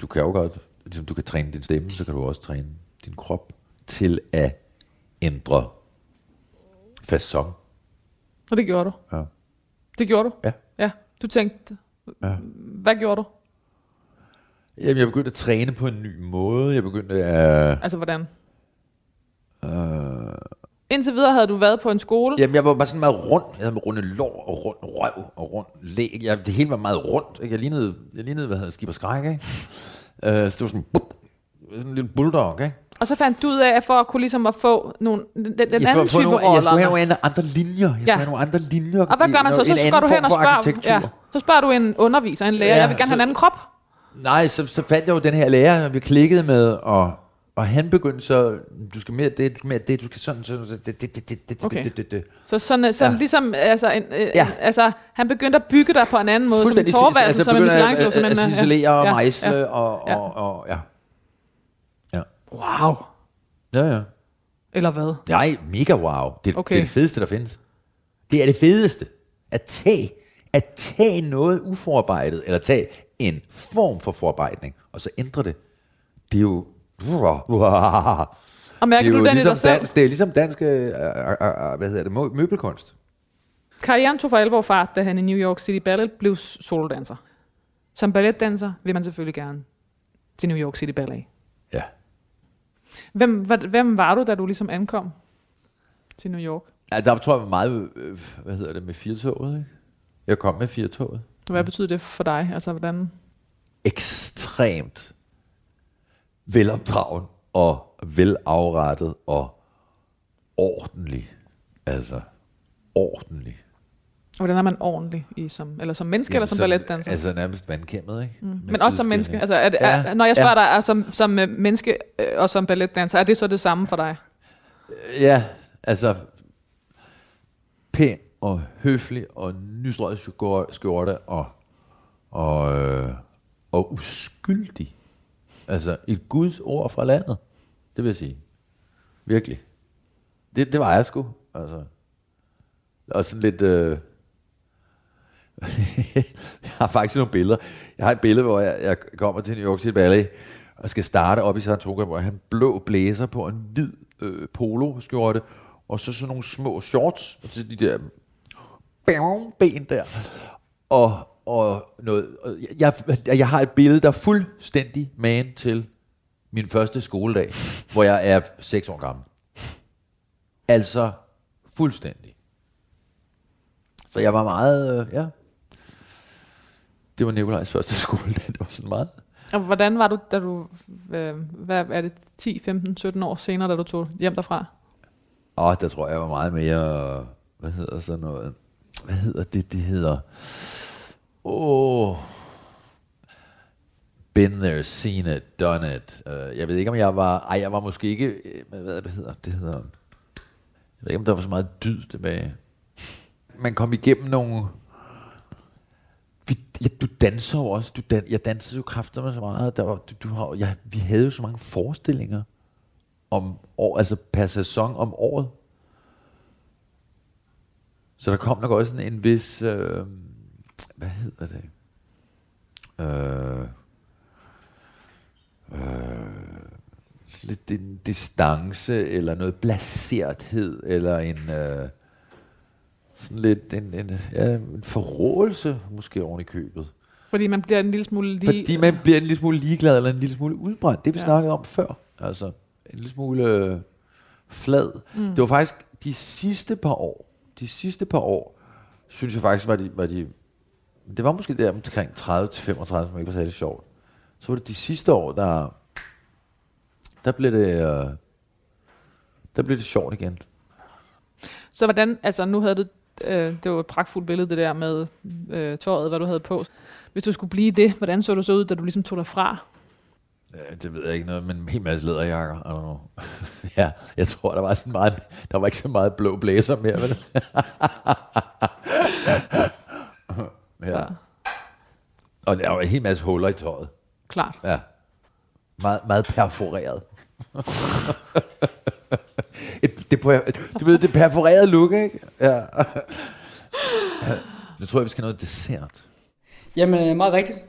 du kan jo godt, ligesom du kan træne din stemme, så kan du også træne din krop til at ændre façon. Og det gjorde du. Ja. Det gjorde du. Ja. Ja. Du tænkte, Ja. hvad gjorde du? Jamen, jeg begyndte at træne på en ny måde. Jeg begyndte at... Altså, hvordan? Øh, Indtil videre havde du været på en skole. jamen, jeg var bare sådan meget rund. Jeg havde med runde lår og rund røv og rund læg. Jeg, det hele var meget rundt. Ikke? Jeg lignede, jeg lignede hvad hedder skib og skræk, ikke? Øh, så det var sådan, bup, sådan en lille bulldog, ikke? Og så fandt du ud af, at for at kunne ligesom at få nogle, den, den Jeg, anden type nogle, jeg skulle have roller. nogle andre linjer. Jeg skulle Ja. have nogle andre linjer. Og hvad gør man så? Så, så går du hen og spørger, ja, så spørger du en underviser, en lærer, Ja, jeg vil gerne så- have en anden krop. Nej, så, så fandt jeg jo den her lærer, vi klikkede med, og, og han begyndte så, du skal mere det, du skal mere det, du skal sådan, sådan, sådan det, det, det, det, det, Okay. det, det, det. Så sådan, sådan Ja. ligesom, altså, en, øh, Ja. altså, han begyndte at bygge dig på en anden måde, som en Fuldstændig, torvald, altså, som en begyndte Michelangelo. at, Som at øh, ciselere og mejsle, og, og, og, ja. Wow. ja, ja. Eller hvad? Nej, mega wow. Det, Okay. det er det fedeste, der findes. Det er det fedeste. At tage, at tage noget uforarbejdet, eller tage en form for forarbejdning, og så ændre det. Det er jo... Og Det mærker er du den i ligesom dig selv? det er ligesom dansk, øh, øh, øh, hvad hedder det, mø- møbelkunst. Karrieren tog for alvor fart, da han i New York City Ballet blev solodanser. Som balletdanser vil man selvfølgelig gerne til New York City Ballet. Hvem, hvem var du, da du ligesom ankom til New York? ja. Der tror jeg var meget, øh, hvad hedder det, med firetoget, ikke? Jeg kom med firetoget. Hvad betyder det for dig? Altså, hvordan? Ekstremt velopdragen og velafrettet og ordentlig. Altså, ordentlig. Hvordan er man ordentlig i som, eller som menneske, eller som så- balletdanser? Altså nærmest vandkæmmet, ikke? Mm. Men også som menneske. Altså, er det, er, Ja, når jeg spørger ja. dig er som, som øh, menneske øh, og som balletdanser, er det så det samme for dig? Ja, altså pæn og høflig og nystrøget skjor- skjorte og, og, øh, og uskyldig. Altså et Guds ord fra landet, det vil jeg sige. Virkelig. Det, det var jeg sgu. Altså. Og sådan lidt... Øh, jeg har faktisk nogle billeder. Jeg har et billede, hvor jeg, jeg kommer til New York City Ballet og skal starte op i Saratoga, hvor jeg har en blå blæser på en hvid øh, poloskjorte, og så sådan nogle små shorts, og så de der bam, ben der. Og, og noget, og jeg, jeg, jeg har et billede, der er fuldstændig man til min første skoledag, hvor jeg er 6 år gammel. Altså fuldstændig. Så jeg var meget, øh, ja. Det var Nikolajs første skoledag. Det var sådan meget. Og hvordan var du, da du, øh, hvad er det, 10, 15, 17 år senere, da du tog hjem derfra? Åh, der tror jeg, jeg var meget mere, hvad hedder sådan noget, hvad hedder det, det hedder, Oh. Been there, seen it, done it. Uh, jeg ved ikke, om jeg var... Ej, jeg var måske ikke... øh, Hvad det, det hedder? Det hedder... Jeg ved ikke, om der var så meget dyd tilbage. Man kom igennem nogle... Vi, ja, du danser jo også. Du dan, jeg dansede jo kræfter med så meget. Der var, du, du har, ja, vi havde jo så mange forestillinger om år, altså per sæson om året. Så der kom nok også en, en vis... Øh, hvad hedder det? Øh, øh, lidt en distance, eller noget blaserthed, eller en... Øh, sådan lidt en, en, ja, en forrådelse, måske oven i købet. Fordi man bliver en lille smule lige... Fordi man bliver en lille smule ligeglad, eller en lille smule udbrændt. Det vi Ja. snakkede om før. Altså, en lille smule øh, flad. Mm. Det var faktisk de sidste par år, de sidste par år, synes jeg faktisk, var de, var de det var måske der omkring 30 til 35, som ikke var særlig sjovt. Så var det de sidste år, der, der blev det, øh, der blev det sjovt igen. Så hvordan, altså nu havde du, øh, det var et pragtfuldt billede det der med øh, tøjet, hvad du havde på. Hvis du skulle blive det, hvordan så du så ud, da du ligesom tog dig fra? Ja, det ved jeg ikke noget, men en hel masse læderjakker. I don't know. ja, jeg tror, der var sådan meget, der var ikke så meget blå blæser mere, vel? ja. Og der var en hel masse huller i tøjet. Klart. Ja. Meget, meget perforeret. Et, det, du ved, det perforerede look, ikke? Ja. Nu tror jeg, vi skal have noget dessert. Jamen, øh, meget rigtigt.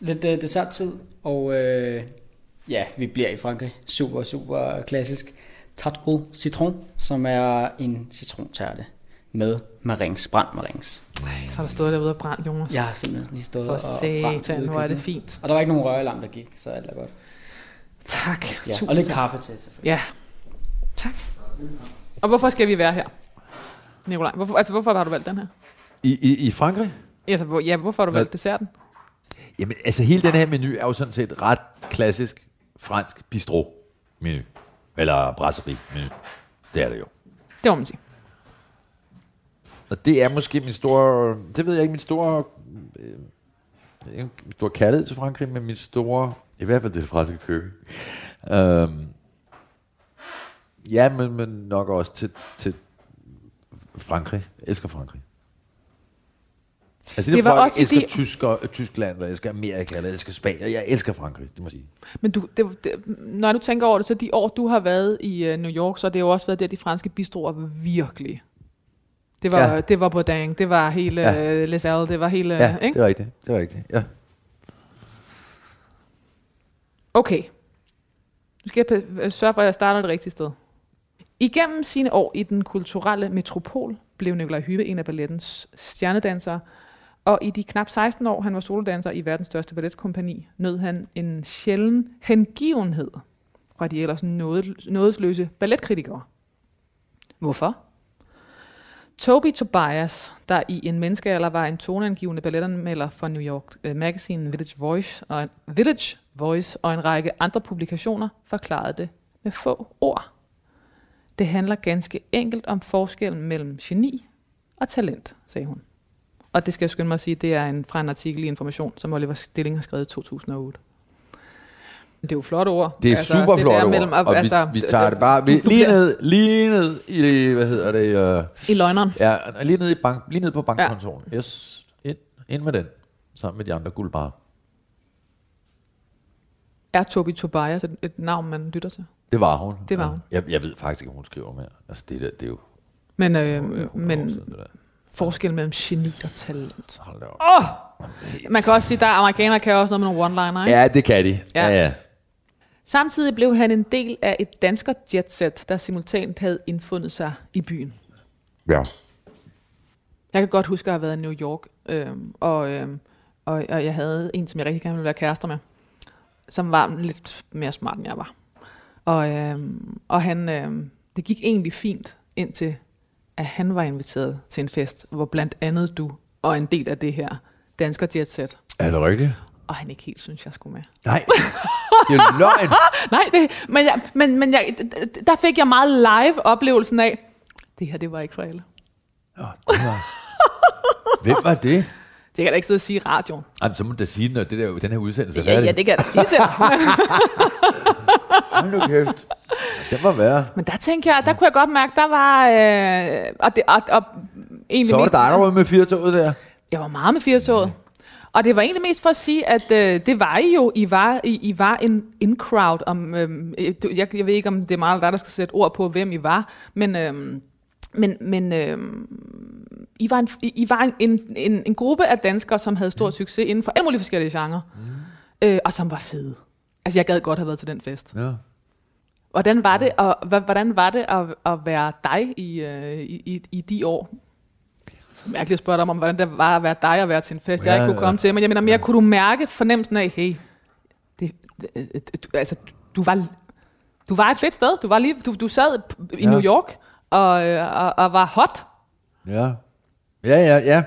Lidt øh, desserttid, og øh, ja, vi bliver i Frankrig. Super, super klassisk. Tarte au citron, som er en citrontærte med marings, brændt marings. Så har du stået derude og brændt, Jonas. Jeg har simpelthen lige stået For og brændt i hvor er det fint. Og der var ikke nogen røgalarm, der gik, så alt er godt. Tak. Ja, Tusind og lidt tak. kaffe til, selvfølgelig. Ja. Tak. Og hvorfor skal vi være her? Nikolaj, hvorfor, altså hvorfor har du valgt den her? I, i, i Frankrig? Altså, hvor, ja, hvorfor har du Hvad? valgt desserten? Jamen, altså hele den her menu er jo sådan set ret klassisk fransk bistro-menu. Eller brasserie-menu. Det er det jo. Det må man sige. Og det er måske min store, det ved jeg ikke, min store, øh, min store kærlighed til Frankrig, men min store, i hvert fald det franske køkken. Øhm, ja, men, men nok også til, til Frankrig. Jeg elsker Frankrig. Altså, det, Det var folk også elsker fordi- Tysker, Tyskland, eller elsker Amerika, eller elsker Spanien. Jeg elsker Frankrig, det må jeg sige. Men du, det, det, når du tænker over det, så de år, du har været i uh, New York, så har det jo også været der, de franske bistroer var virkelig. Det var, ja. Det var Bourdain, det var hele Ja. uh, Les Halles, det var hele... Ja, ikke? det er rigtigt. Det er rigtigt, ja. Okay. Nu skal jeg sørge for, at jeg starter det rigtige sted. Igennem sine år i den kulturelle metropol blev Nikolaj Hyve en af ballettens stjernedansere, og i de knap 16 år, han var solodanser i verdens største balletkompani, nød han en sjælden hengivenhed fra de ellers nåde- nådesløse balletkritikere. Hvorfor? Toby Tobias, der i en menneskealder var en toneangivende balletanmelder for New York uh, Magazine Village Voice, og en, Village Voice og en række andre publikationer, forklarede det med få ord. Det handler ganske enkelt om forskellen mellem geni og talent, sagde hun. Og det skal jeg skynde mig at sige, det er en, fra en artikel i Information, som Oliver Stilling har skrevet i 2008. Det er jo flotte ord. Det er altså, super flot ord, mellem, og altså, vi, vi tager det bare vi, lige, ned, lige ned i, hvad hedder det, uh, I løgneren. Ja, lige ned, i bank, lige ned på bankkontoren. Ja. Yes, ind, ind med den, sammen med de andre guldbarer. Er Toby Tobias et, et navn, man lytter til? Det var hun. Det var hun. Jeg, jeg ved faktisk ikke, om hun skriver mere. Altså, det, der, det er jo Men, det øh, jo 100 år men siden, forskel mellem geni og talent. Hold da op. Man kan også sige, at der er amerikanere kan også noget med nogle one-liner, ikke? Ja, det kan de. Ja. Ja, ja. Samtidig blev han en del af et dansker jetset, der simultant havde indfundet sig i byen. ja. Jeg kan godt huske at have været i New York, øhm, og, øhm, og, og jeg havde en, som jeg rigtig gerne ville være kærester med, som var lidt mere smart, end jeg var. Og, øhm, og han, øhm, det gik egentlig fint, indtil at han var inviteret til en fest, hvor blandt andet du og en del af det her dansker jetset, Er det rigtigt? og han ikke helt synes, jeg skulle med. Nej. Det er løgn. Nej, det, men, jeg, men, men jeg, der fik jeg meget live oplevelsen af, det her, det var ikke for alle. Nå, det var... Hvem var det? Det kan jeg da ikke sidde og sige i radioen. Jamen, så må du da sige, når det der, den her udsendelse er Ja, færdig. ja, det kan jeg da sige til. Hold nu kæft. Det må være. Men der tænker jeg, der kunne jeg godt mærke, der var... Øh, og det, og, og egentlig Så var det dig, der var med firetoget der. Jeg var meget med firetoget. Og det var egentlig mest for at sige, at øh, det var I jo. I var, I, I var en in-crowd. Om, øh, jeg, jeg ved ikke, om det er meget der, der skal sætte ord på, hvem I var. Men, øh, men, men øh, I var, en, I var en, en, en, en gruppe af danskere, som havde stor succes inden for alle mulige forskellige genrer. Mm. Øh, og som var fede. Altså, jeg gad godt have været til den fest. Ja. Hvordan var det, og, hvordan var det at, at være dig i, øh, i, i, i de år? Mærkeligt at spørge dig om, hvordan det var at være dig og være til en fest, jeg Ja, ikke kunne ja. komme til. Men jeg mener mere, kunne du mærke fornemmelsen af, hey, det, det, du, altså, du, var, du var et fedt sted. Du, var lige, du, du sad i Ja. New York og, øh, og, og var hot. Ja. Ja, ja, ja.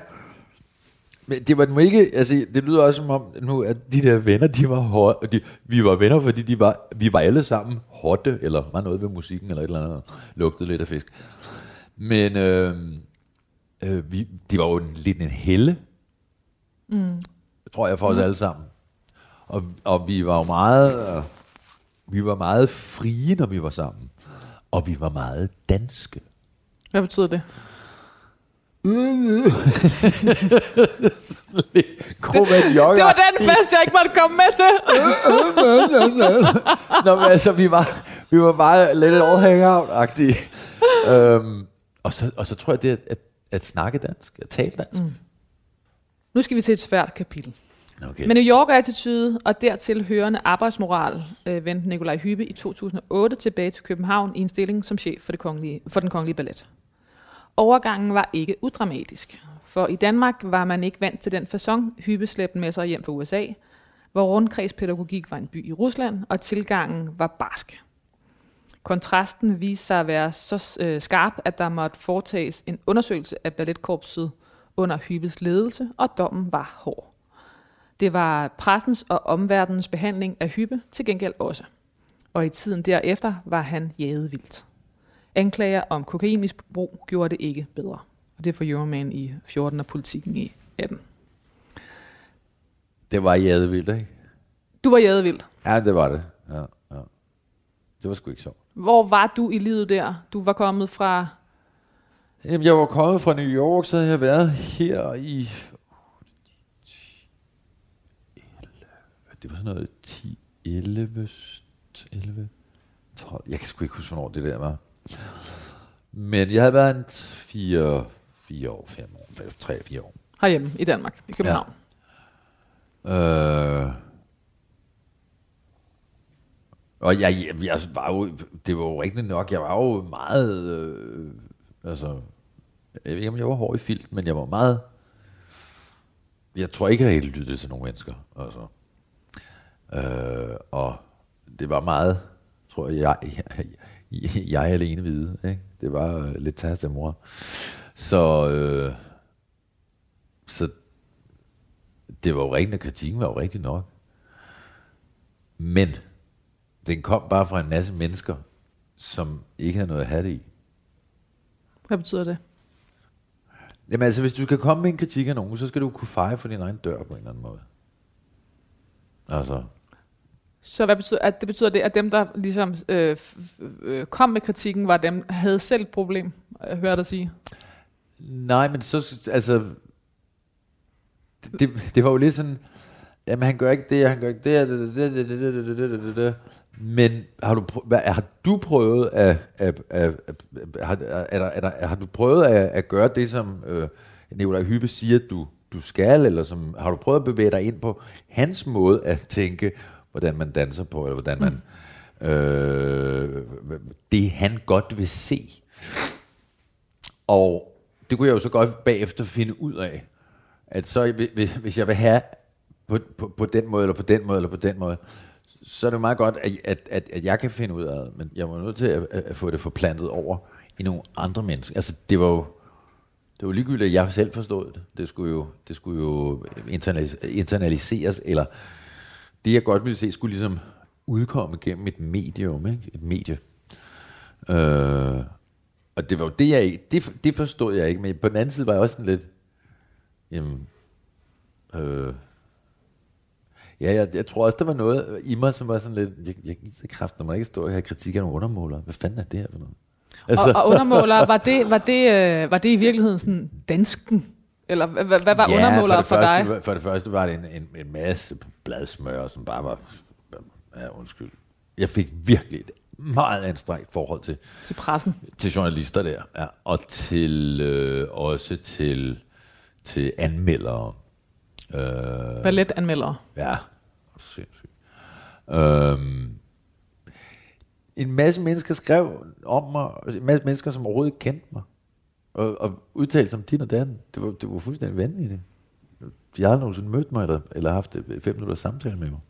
Men det var nu ikke, altså det lyder også som om nu, at de der venner, de var hot, de, vi var venner, fordi de var, vi var alle sammen hotte, eller var noget ved musikken, eller et eller andet, lugtede lidt af fisk. Men øh, øh, vi, det var jo en, lidt en helle, mm. tror jeg, for os alle sammen. Og, og vi var jo meget, øh, vi var meget frie, når vi var sammen. Og vi var meget danske. Hvad betyder det? Kromand Det var den fest, jeg ikke måtte komme med til. Nå, men altså, vi var, vi var bare lidt all hangout-agtige. øhm, og, så, og så tror jeg, det er at, at snakke dansk, at tale dansk. Mm. Nu skal vi til et svært kapitel. Okay. Med New York-attitude og dertil hørende arbejdsmoral øh, vendte Nikolaj Hyppe i 2008 tilbage til København i en stilling som chef for, det kongelige, for den kongelige ballet. Overgangen var ikke udramatisk, for i Danmark var man ikke vant til den façon, Hyppe slæbte med sig hjem fra USA, hvor rundkredspædagogik var en by i Rusland, og tilgangen var barsk. Kontrasten viste sig at være så øh, skarp, at der måtte foretages en undersøgelse af balletkorpset under Hyppes ledelse, og dommen var hård. Det var pressens og omverdenens behandling af Hyppe til gengæld også. Og i tiden derefter var han jaget vildt. Anklager om kokainmisbrug gjorde det ikke bedre. Og det er for Euroman i 14 og politikken i 18. Det var jæde vildt, ikke? Du var jaget vildt. Ja, det var det. Ja, ja. Det var sgu ikke sjovt. Hvor var du i livet der? Du var kommet fra... Jamen, jeg var kommet fra New York, så havde jeg været her i... Det var sådan noget 10, 11, 11, 12... Jeg kan sgu ikke huske, hvornår det der var. Men jeg havde været en 4, 4 år, 5 år, 3, 4 år. Herhjemme i Danmark, i København. Øh, og jeg, jeg, jeg var jo, det var jo rigtigt nok, jeg var jo meget, øh, altså, jeg ved ikke, om jeg var hård i filt, men jeg var meget, jeg tror ikke, jeg helt lyttede til nogle mennesker, altså. Øh, og det var meget, tror jeg, jeg, jeg, jeg er alene vide, ikke? Det var øh, lidt tas af mor. Så, øh, så det var jo rigtigt, og kritikken var jo rigtig nok. Men den kom bare fra en masse mennesker, som ikke havde noget at have det i. Hvad betyder det? Jamen altså, hvis du kan komme med en kritik af nogen, så skal du kunne feje for din egen dør på en eller anden måde. Altså, så hvad betyder, at det betyder det, at dem, der ligesom øh, øh, kom med kritikken, var dem, havde selv et problem, jeg hørte dig sige. nej, men så, altså, det, det, var jo lidt sådan, jamen han gør ikke det, han gør ikke det, det, det, det, det, det, det, det, det, det, det. men har du, prøvet, hvad, har du prøvet at, at, at, at, at har, er der, er der, har du prøvet at, at gøre det, som øh, Nicolai Hyppe siger, du, du skal, eller som, har du prøvet at bevæge dig ind på hans måde at tænke, hvordan man danser på, eller hvordan man, øh, det han godt vil se. Og det kunne jeg jo så godt bagefter finde ud af, at så hvis, hvis jeg vil have på, på, på den måde, eller på den måde, eller på den måde, så er det meget godt, at, at, at, at jeg kan finde ud af det, men jeg var nødt til at, at få det forplantet over i nogle andre mennesker. Altså, det var jo, det var ligegyldigt, at jeg selv forstod det. Det skulle jo, det skulle jo internalis- internaliseres, eller det, jeg godt ville se, skulle ligesom udkomme gennem et medium, ikke? et medie. Øh, og det var jo det, jeg ikke, det, det forstod jeg ikke, men på den anden side var jeg også sådan lidt, jamen, Øh, ja, jeg, jeg tror også, der var noget i mig, som var sådan lidt, jeg, jeg gider kraft, når man ikke står her i kritik af nogle undermålere. Hvad fanden er det her for noget? Altså. Og, og undermåler, var det, var, det, øh, var det i virkeligheden sådan dansken? Eller hvad, hvad var ja, undermåler for, for dig? Første, for det første var det en, en, en masse bladsmør, som bare var... Ja, undskyld. Jeg fik virkelig et meget anstrengt forhold til... Til pressen? Til journalister der, ja. Og til, øh, også til, til anmeldere. Øh, Balletanmeldere? Ja, sindssygt. Øhm, en masse mennesker skrev om mig, en masse mennesker, som overhovedet kendte mig, og, og udtalte som din og dan. Det var, det var fuldstændig vanvittigt. De har nogensinde mødt mig, eller, eller haft fem minutter samtale med mig.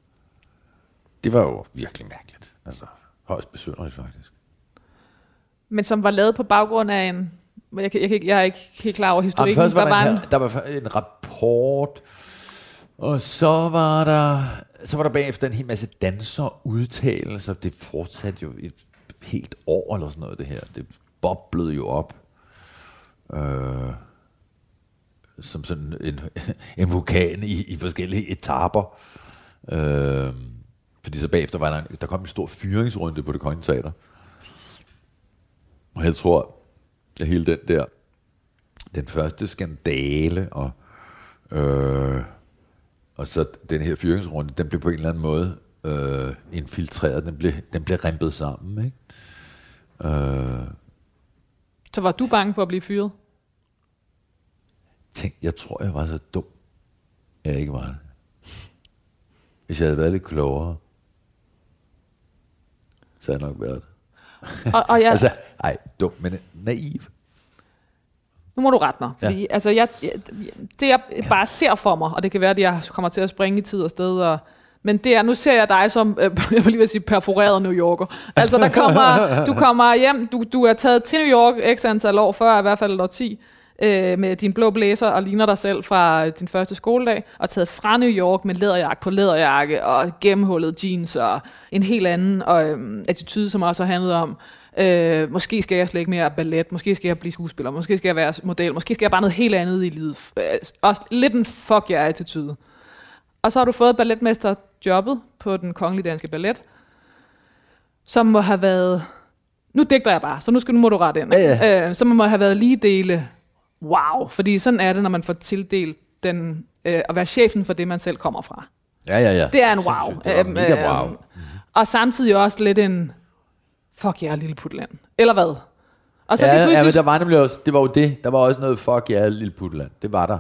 Det var jo virkelig mærkeligt. Altså, højst besynderligt faktisk. Men som var lavet på baggrund af en... Jeg, jeg, jeg, jeg er ikke helt klar over historikken. Jamen, var der, var en, der var en rapport, og så var der så var der bagefter en hel masse danserudtalelser. Det fortsatte jo et helt år eller sådan noget, det her. Det boblede jo op. Øh, som sådan en, en vulkan i, i forskellige etaper. Øh, fordi så bagefter var der, en, der kom en stor fyringsrunde på det kongelige teater. Og jeg tror, at hele den der, den første skandale og øh, og så den her fyringsrunde, den blev på en eller anden måde øh, infiltreret, den blev, den blev rimpet sammen. Ikke? Øh, så var du bange for at blive fyret? Tænk, jeg tror, jeg var så dum, jeg ikke var det. Hvis jeg havde været lidt klogere, så havde jeg nok været det. Og, og jeg... altså, ej, dum, men naiv. Nu må du rette mig. Fordi, ja. altså, jeg, det jeg bare ser for mig, og det kan være, at jeg kommer til at springe i tid og sted, og, men det er, nu ser jeg dig som, øh, jeg vil lige sige, perforeret New Yorker. Altså, der kommer, du kommer hjem, du, du er taget til New York x antal år før, i hvert fald år 10, øh, med din blå blæser og ligner dig selv fra din første skoledag, og taget fra New York med læderjakke på læderjakke og gennemhullet jeans og en helt anden og, øh, attitude, som også har handlet om, Øh, måske skal jeg slet ikke mere ballet, måske skal jeg blive skuespiller, måske skal jeg være model, måske skal jeg bare noget helt andet i livet. Øh, også lidt en fuck jer attitude. Og så har du fået balletmesterjobbet på den kongelige danske ballet, som må have været... Nu digter jeg bare, så nu skal du må du rette ind. Ja, ja. Øh, som må have været lige dele wow, fordi sådan er det, når man får tildelt den, øh, at være chefen for det, man selv kommer fra. Ja, ja, ja. Det er en wow. Det er mega wow. Mm-hmm. Og samtidig også lidt en, fuck jer, yeah, lille putland. Eller hvad? Og så ja, pludselig... ja, men der var nemlig også, det var jo det, der var også noget fuck jer, yeah, lille putland. Det var der.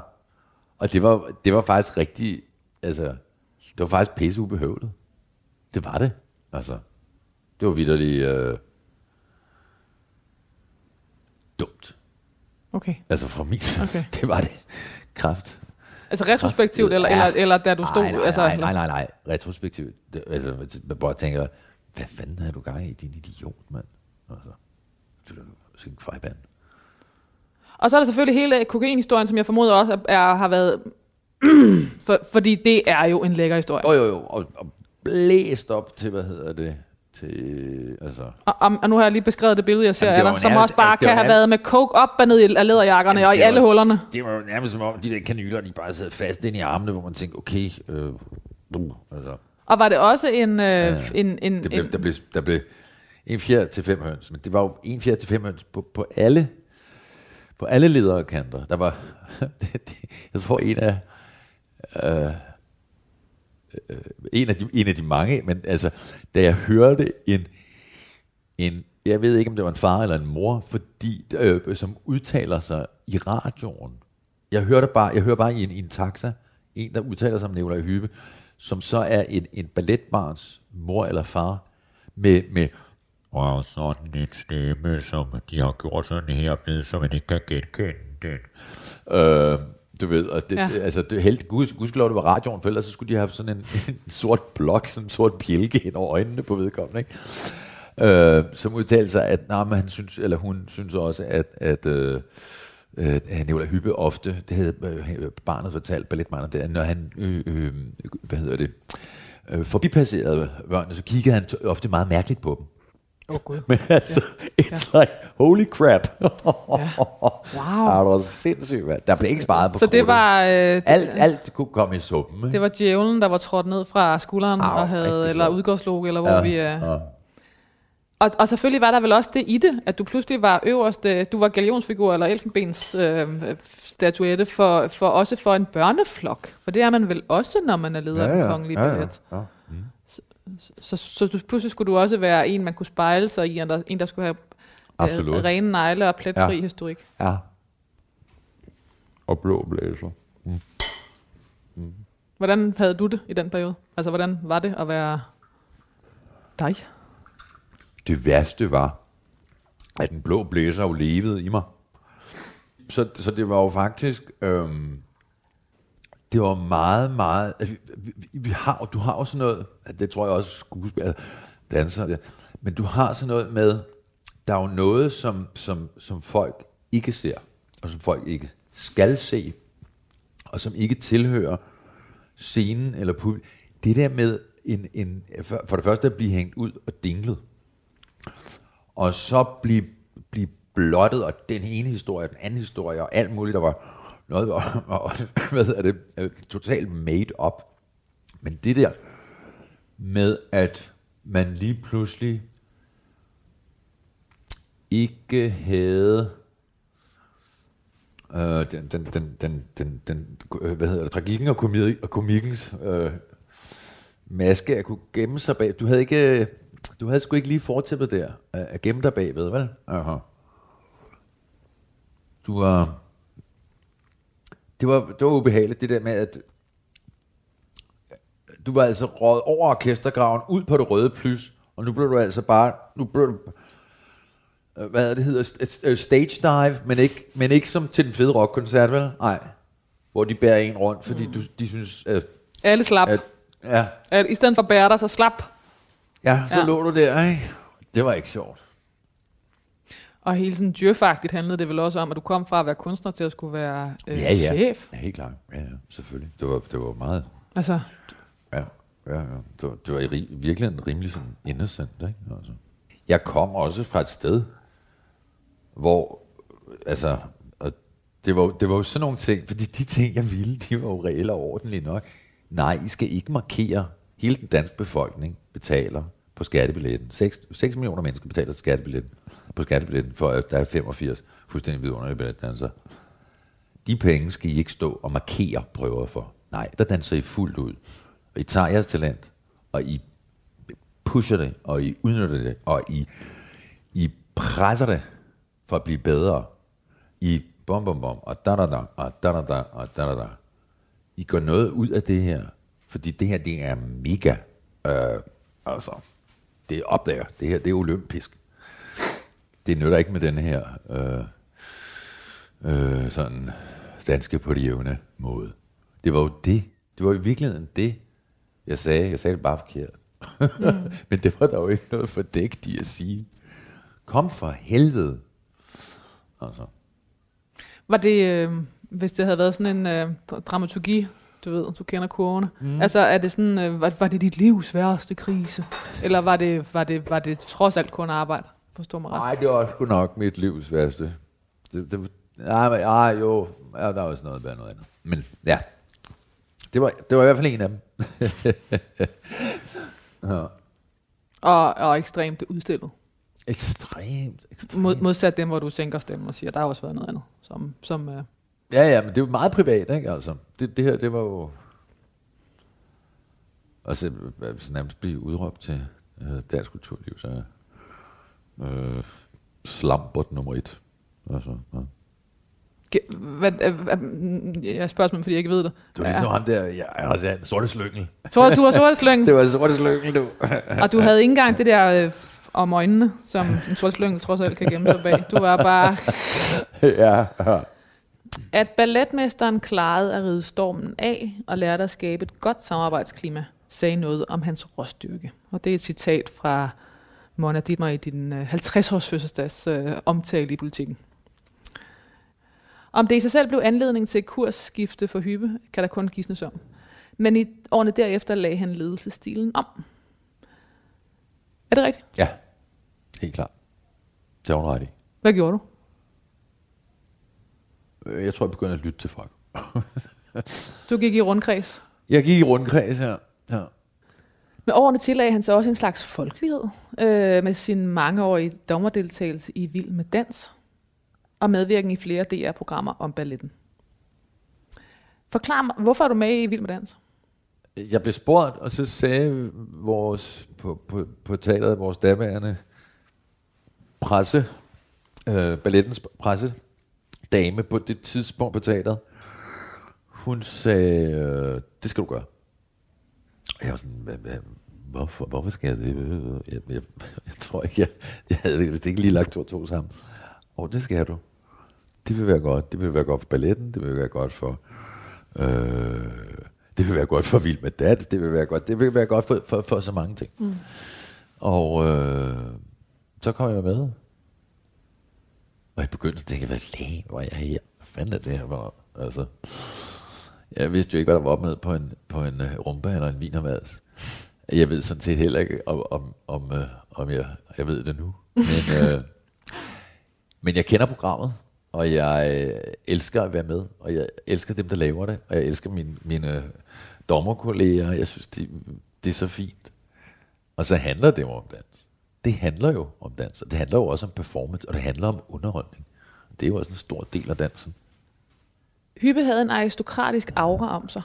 Og det var, det var faktisk rigtig, altså, det var faktisk pisse ubehøvlet. Det var det, altså. Det var vidderligt øh, dumt. Okay. Altså for mig, okay. det var det. Kraft. Altså retrospektivt, eller, ja. eller, eller da du stod... Nej, nej, altså, nej, nej, nej, nej. retrospektivt. Det, altså, man bare tænker, hvad fanden havde du gang i, din idiot, mand? Altså, det er en kvejband. Og så er der selvfølgelig hele kokainhistorien, som jeg formoder også er, er, har været... for, fordi det er jo en lækker historie. Jo, jo, jo. Og, og blæst op til, hvad hedder det? Til, altså. og, og, og nu har jeg lige beskrevet det billede, jeg ser af dig, som også bare altså, kan have været med coke op og ned i læderjakkerne Jamen, og i alle var, hullerne. Det var jo nærmest som om, de der kanyler, de bare sad fast ind i armene, hvor man tænkte, okay, øh, uh, altså. Og var det også en... Øh, ja, en, en, det blev, en der, blev, der blev en fjerde til fem høns, men det var jo en fjerde til fem høns på, på alle på alle lederkanter. Der var, jeg tror en af, øh, øh, en, af de, en af de mange, men altså, da jeg hørte en, en, jeg ved ikke, om det var en far eller en mor, fordi, øh, som udtaler sig i radioen. Jeg hørte bare, jeg hører bare i en, i en taxa, en, der udtaler sig om Nicolai Hybe, som så er en, en balletbarns mor eller far, med, med og sådan en stemme, som de har gjort sådan her med, så man ikke kan genkende den. Øh, du ved, og det, ja. det, altså, det helt, gud, gudskelov, det var radioen, for ellers så skulle de have sådan en, en sort blok, sådan en sort bjælke ind over øjnene på vedkommende, ikke? Øh, som udtalte sig, at nej, men han synes, eller hun synes også, at, at øh, øh, Nicolai Hyppe ofte, det havde øh, barnet fortalt, balletbarnet der, når han, øh, øh, hvad hedder det, øh, forbipasserede børnene, så kiggede han ofte meget mærkeligt på dem. Åh oh, gud. Men altså, it's like, holy crap. Wow. Er du sindssygt, mand. Der blev ikke sparet på Så det var, øh, det, Alt, alt kunne komme i suppen. Ikke? det var djævlen, der var trådt ned fra skulderen Au, og havde, eller udgårdslog, eller hvor Ja, vi... Øh, ja. Og, og selvfølgelig var der vel også det i det, at du pludselig var øverste, du var galionsfigur eller elfenbens øh, statuette for, for også for en børneflok. For det er man vel også, når man er leder af den kongelige ballet. ja. Så, så du, pludselig skulle du også være en, man kunne spejle sig i, en der, en, der skulle have Absolut. øh, rene negle og pletfri Ja. historik. ja. Og blå blæser. Hvordan havde du det i den periode? Altså, hvordan var det at være dig? Det værste var, at den blå blæser jo levede i mig. Så, så det var jo faktisk... Øhm, det var meget, meget... Altså, vi, vi, vi har, du har jo sådan noget... Det tror jeg også skuespiller, altså, danser... Ja, men du har sådan noget med... Der er jo noget, som, som, som folk ikke ser, og som folk ikke skal se, og som ikke tilhører scenen eller publikum. Det der med en, en, for, det første at blive hængt ud og dinglet, og så blive, blive blottet, og den ene historie, den anden historie, og alt muligt, der var noget, var, og, hvad er det, øh, totalt made up. Men det der med, at man lige pludselig ikke havde øh, den, den, den, den, den, den, øh, hvad hedder det, tragikken og, komik, og komikkens øh, maske at kunne gemme sig bag. Du havde ikke, du havde sgu ikke lige fortæppet der at at gemme dig bagved, vel? Aha. Du var, det var, det var ubehageligt, det der med, at du var altså råd over orkestergraven, ud på det røde plus, og nu blev du altså bare, nu blev du, øh, hvad det hedder, st- stage dive, men ikke, men ikke som til den fede rockkoncert, vel? Nej. Hvor de bærer en rundt, fordi mm. du, de synes, at, Alle slap. at ja, At, I stedet for at bære dig, så slap. ja, så ja. lå du der, ikke? Det var ikke sjovt. Og hele sådan djøfagtigt handlede det vel også om, at du kom fra at være kunstner til at skulle være øh, Ja, ja. chef. Ja, helt klart. Ja, ja, selvfølgelig. Det var, det var meget, Altså, ja, ja, ja. Det var, det var i ri- virkelig en rimelig sådan innocent, ikke? Altså. Jeg kom også fra et sted, hvor, altså, og det var, det var jo sådan nogle ting, fordi de ting, jeg ville, de var jo reelle og ordentlige nok. Nej, I skal ikke markere, hele den danske befolkning betaler på skattebilletten. 6, 6 millioner mennesker betaler skattebilletten, på skattebilletten, for at der er 85 fuldstændig vidunderlige balletdansere. De penge skal I ikke stå og markere prøver for. Nej, der danser I fuldt ud. Og I tager jeres talent, og I pusher det, og I udnytter det, og I, I presser det for at blive bedre. I bom bom bom, og da da da, og da da da, og da da da. I går noget ud af det her, fordi det her, det er mega, øh, altså, det er op der. Det her, det er olympisk. Det nytter ikke med den her, øh, øh, sådan, danske på de jævne måde. Det var jo det. Det var i virkeligheden det, jeg sagde. Jeg sagde det bare forkert. Mm. Men det var der jo ikke noget fordækt i at sige. Kom for helvede. Altså. var det, øh, hvis det havde været sådan en øh, dra- dramaturgi, du ved, du kender kurvene. Mm. Altså, er det sådan, øh, var, var det dit livs værste krise? Eller var det, var det, var det trods alt kun arbejde? Forstår mig ret? Nej, det var sgu nok mit livs værste. Det, det, nej, men, ej, jo, ja, der var også noget værd noget andet. Men ja, det var, det var i hvert fald en af dem. ja. Og, og ekstremt udstillet. Ekstremt, ekstremt. Mod, modsat dem, hvor du sænker stemmen og siger, der har også været noget andet. Som, som, øh, Ja, ja, men det er jo meget privat, ikke? Altså, det, det her, det var jo... Altså, hvis nærmest blive udråbt til øh, dansk kulturliv, så øh, slambert nummer et. Altså, ja. hvad, øh, øh, jeg spørger fordi jeg ikke ved det. Det var ligesom ham der, ja, altså, en sorte slyngel. Tror du, du var sorte slyng, Det var sorte slyngel, du. og du havde ikke engang det der øh, om øjnene, som en sorte slyng trods alt kan gemme sig bag. Du var bare... ja, ja. At balletmesteren klarede at ride stormen af og lærte at skabe et godt samarbejdsklima, sagde noget om hans råstyrke. Og det er et citat fra Mona Dittmer i din øh, 50-års fødselsdags øh, omtale i politikken. Om det i sig selv blev anledning til et kursskifte for Hyppe, kan der kun gives om. Men i årene derefter lagde han ledelsestilen om. Er det rigtigt? ja. Helt klart. Det hun ret i. Hvad gjorde du? Øh, Jeg tror, jeg begyndte at lytte til folk. Du gik i rundkreds. Jeg gik i rundkreds her. Ja. Med årene tillagde han så også en slags folkelighed øh, med sin mangeårige dommerdeltagelse i Vild med Dans og medvirken i flere DR-programmer om balletten. Forklar mig, hvorfor er du med i Vild med Dans? Jeg blev spurgt, og så sagde vores, på, på, på teateret, vores daværende presse, øh, ballettens presse, dame på det tidspunkt på teateret, hun sagde, øh, det skal du gøre. Jeg var sådan, hvad, hvad, hvorfor, hvorfor skal jeg det? Jeg, jeg, jeg tror ikke, jeg, jeg havde vist ikke lige lagt to og to sammen. Og det skal du. Det vil være godt. Det vil være godt for balletten. Det vil være godt for... Øh, det vil være godt for Vild med Dat. Det vil være godt, det vil være godt for, for, for så mange ting. Mm. Og øh, så kom jeg med. Og i begyndelsen tænkte jeg, hvad læge, hvor er jeg her? Hvad fanden er det her? Hvor, altså, jeg vidste jo ikke, hvad der var op med på en, på en øh, rumba eller en vinermads. Jeg ved sådan set heller ikke, om, om, om, øh, om jeg, jeg ved det nu. Men, øh, men jeg kender programmet, og jeg øh, elsker at være med, og jeg elsker dem, der laver det, og jeg elsker mine, mine dommerkolleger. Jeg synes, det, det er så fint. Og så handler det jo om dans. Det handler jo om dans, og det handler jo også om performance, og det handler om underholdning. Det er jo også en stor del af dansen. Hyppe havde en aristokratisk aura om sig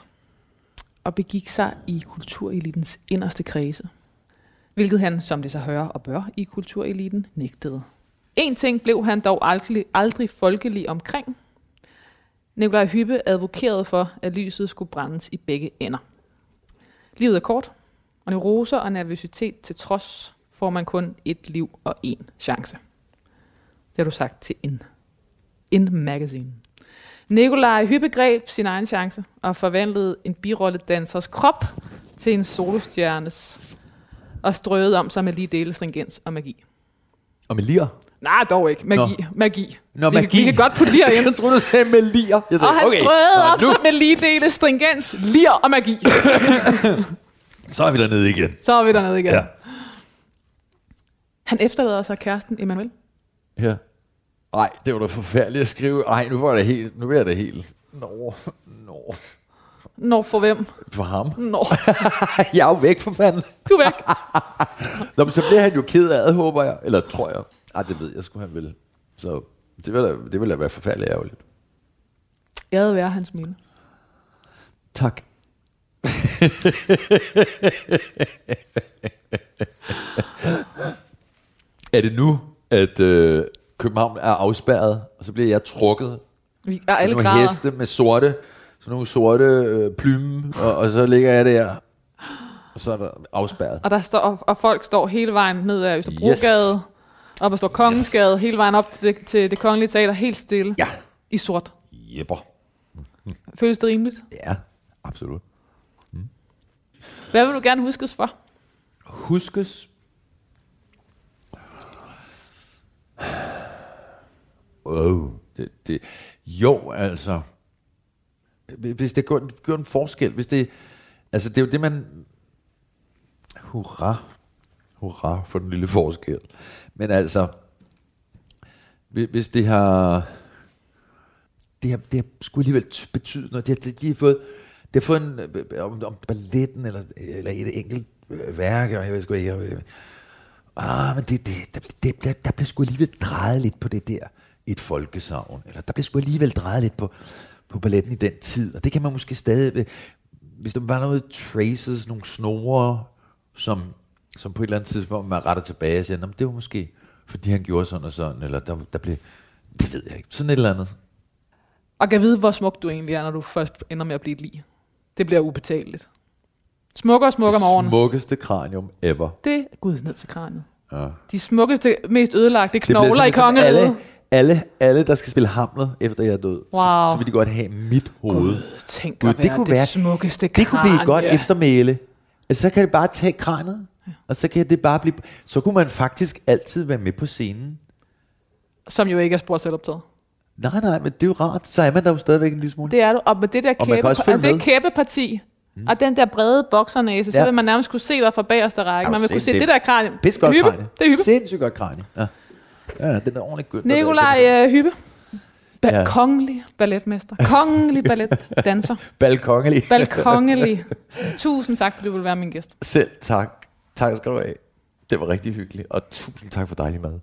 og begik sig i kulturelitens inderste kredse. Hvilket han, som det så hører og bør i kultureliten, nægtede. En ting blev han dog aldrig, aldrig folkelig omkring. Nikolaj Hyppe advokerede for, at lyset skulle brændes i begge ender. Livet er kort, og neuroser og nervøsitet til trods får man kun et liv og én chance. Det har du sagt til In. In Magazine. Nikolaj Hyppe greb sin egen chance og forvandlede en birolledansers krop til en solostjernes og strøede om sig med lige dele stringens og magi. Og med lir? Nej, dog ikke. Magi. Nå. Magi. Nå, vi, magi. Vi kan godt putte lir ind. Jeg troede, du sagde med lir. Jeg tænkte, Og han okay, strøede nå, om nu, sig med lige dele stringens, lir og magi. så er vi dernede igen. Så er vi dernede igen. Ja. Han efterlader sig kæresten Emanuel. Ja. Ej, det var da forfærdeligt at skrive. Ej, nu var det helt, nu er det helt. Nå, nå. Når for hvem? For ham. Når. jeg er jo væk for fanden. Du er væk. Nå, men så bliver han jo ked af det, håber jeg. Eller tror jeg. Ej, det ved jeg sgu, han vil. Så det vil da, det vil da være forfærdeligt ærgerligt. Jeg havde været hans minde. Tak. er det nu, at øh, København er afspærret, og så bliver jeg trukket Vi er alle sådan nogle heste med sorte, sådan nogle sorte øh, plymme, og, og så ligger jeg der, og så er der afspærret. Og, der står, og, og folk står hele vejen ned ad Østerbrogade, yes. op ad Stor Kongensgade, yes. hele vejen op til det, til det kongelige teater, helt stille, Ja. i sort. Jepper. Føles det rimeligt? Ja, absolut. Hvad vil du gerne huskes for? Huskes oh, Det, det, jo, altså. Hvis det gør, gør en forskel, hvis det, altså det er jo det, man, hurra, hurra for den lille forskel. Men altså, hvis- det har, det har, det har sgu alligevel betydet noget. Det, har- det, de har fået, det har fået en, øh, om, om balletten, eller, eller et enkelt øh, værk, og jeg ved sgu ikke, øh, ah, men det, det, der, det, der, der blev sgu alligevel drejet lidt på det der, et folkesavn, eller der bliver sgu alligevel drejet lidt på, på balletten i den tid, og det kan man måske stadig, hvis der var noget traces, nogle snore, som, som på et eller andet tidspunkt man retter tilbage og siger, "Nå, men det var måske, fordi han gjorde sådan og sådan, eller der, der blev, det ved jeg ikke, sådan et eller andet. Og kan vide, hvor smuk du egentlig er, når du først ender med at blive et lig. Det bliver ubetaleligt. Smukkere og smukkere om årene. Smukkeste kranium ever. Det er Gud ned til kraniet. Ja. De smukkeste, mest ødelagte Det knogler i kongeriget. alle, alle, alle, der skal spille Hamlet, efter jeg er død, Wow. så, så vil de godt have mit hoved. Tænk Gud, at det være kunne det være- smukkeste Det kunne blive et godt kranie. eftermæle. Altså, så kan det bare tage kranet, og så kan det bare blive... Så kunne man faktisk altid være med på scenen. Som jo ikke er spor selvoptaget. Nej, nej, men det er jo rart. Så er man der jo stadigvæk en lille smule. Det er du. Og med det der Og kæbe, følge og det kæbeparti, Mm. Og den der brede boksernæse, så Ja. vil man nærmest kunne se dig fra bagerste række. Er Man vil kunne se sindssyg? det der kranie. Pis godt kranje. Det er hyppe. Sindssygt godt kranje. Ja. Ja, den er ordentligt godt. Nikolaj øh, Hyppe. Ba- ja. Kongelig balletmester. Kongelig balletdanser. Balkongelig. Balkongelig. Tusind tak, fordi du vil være min gæst. Selv tak. Tak skal du have. Det var rigtig hyggeligt. Og tusind tak for dejlig mad.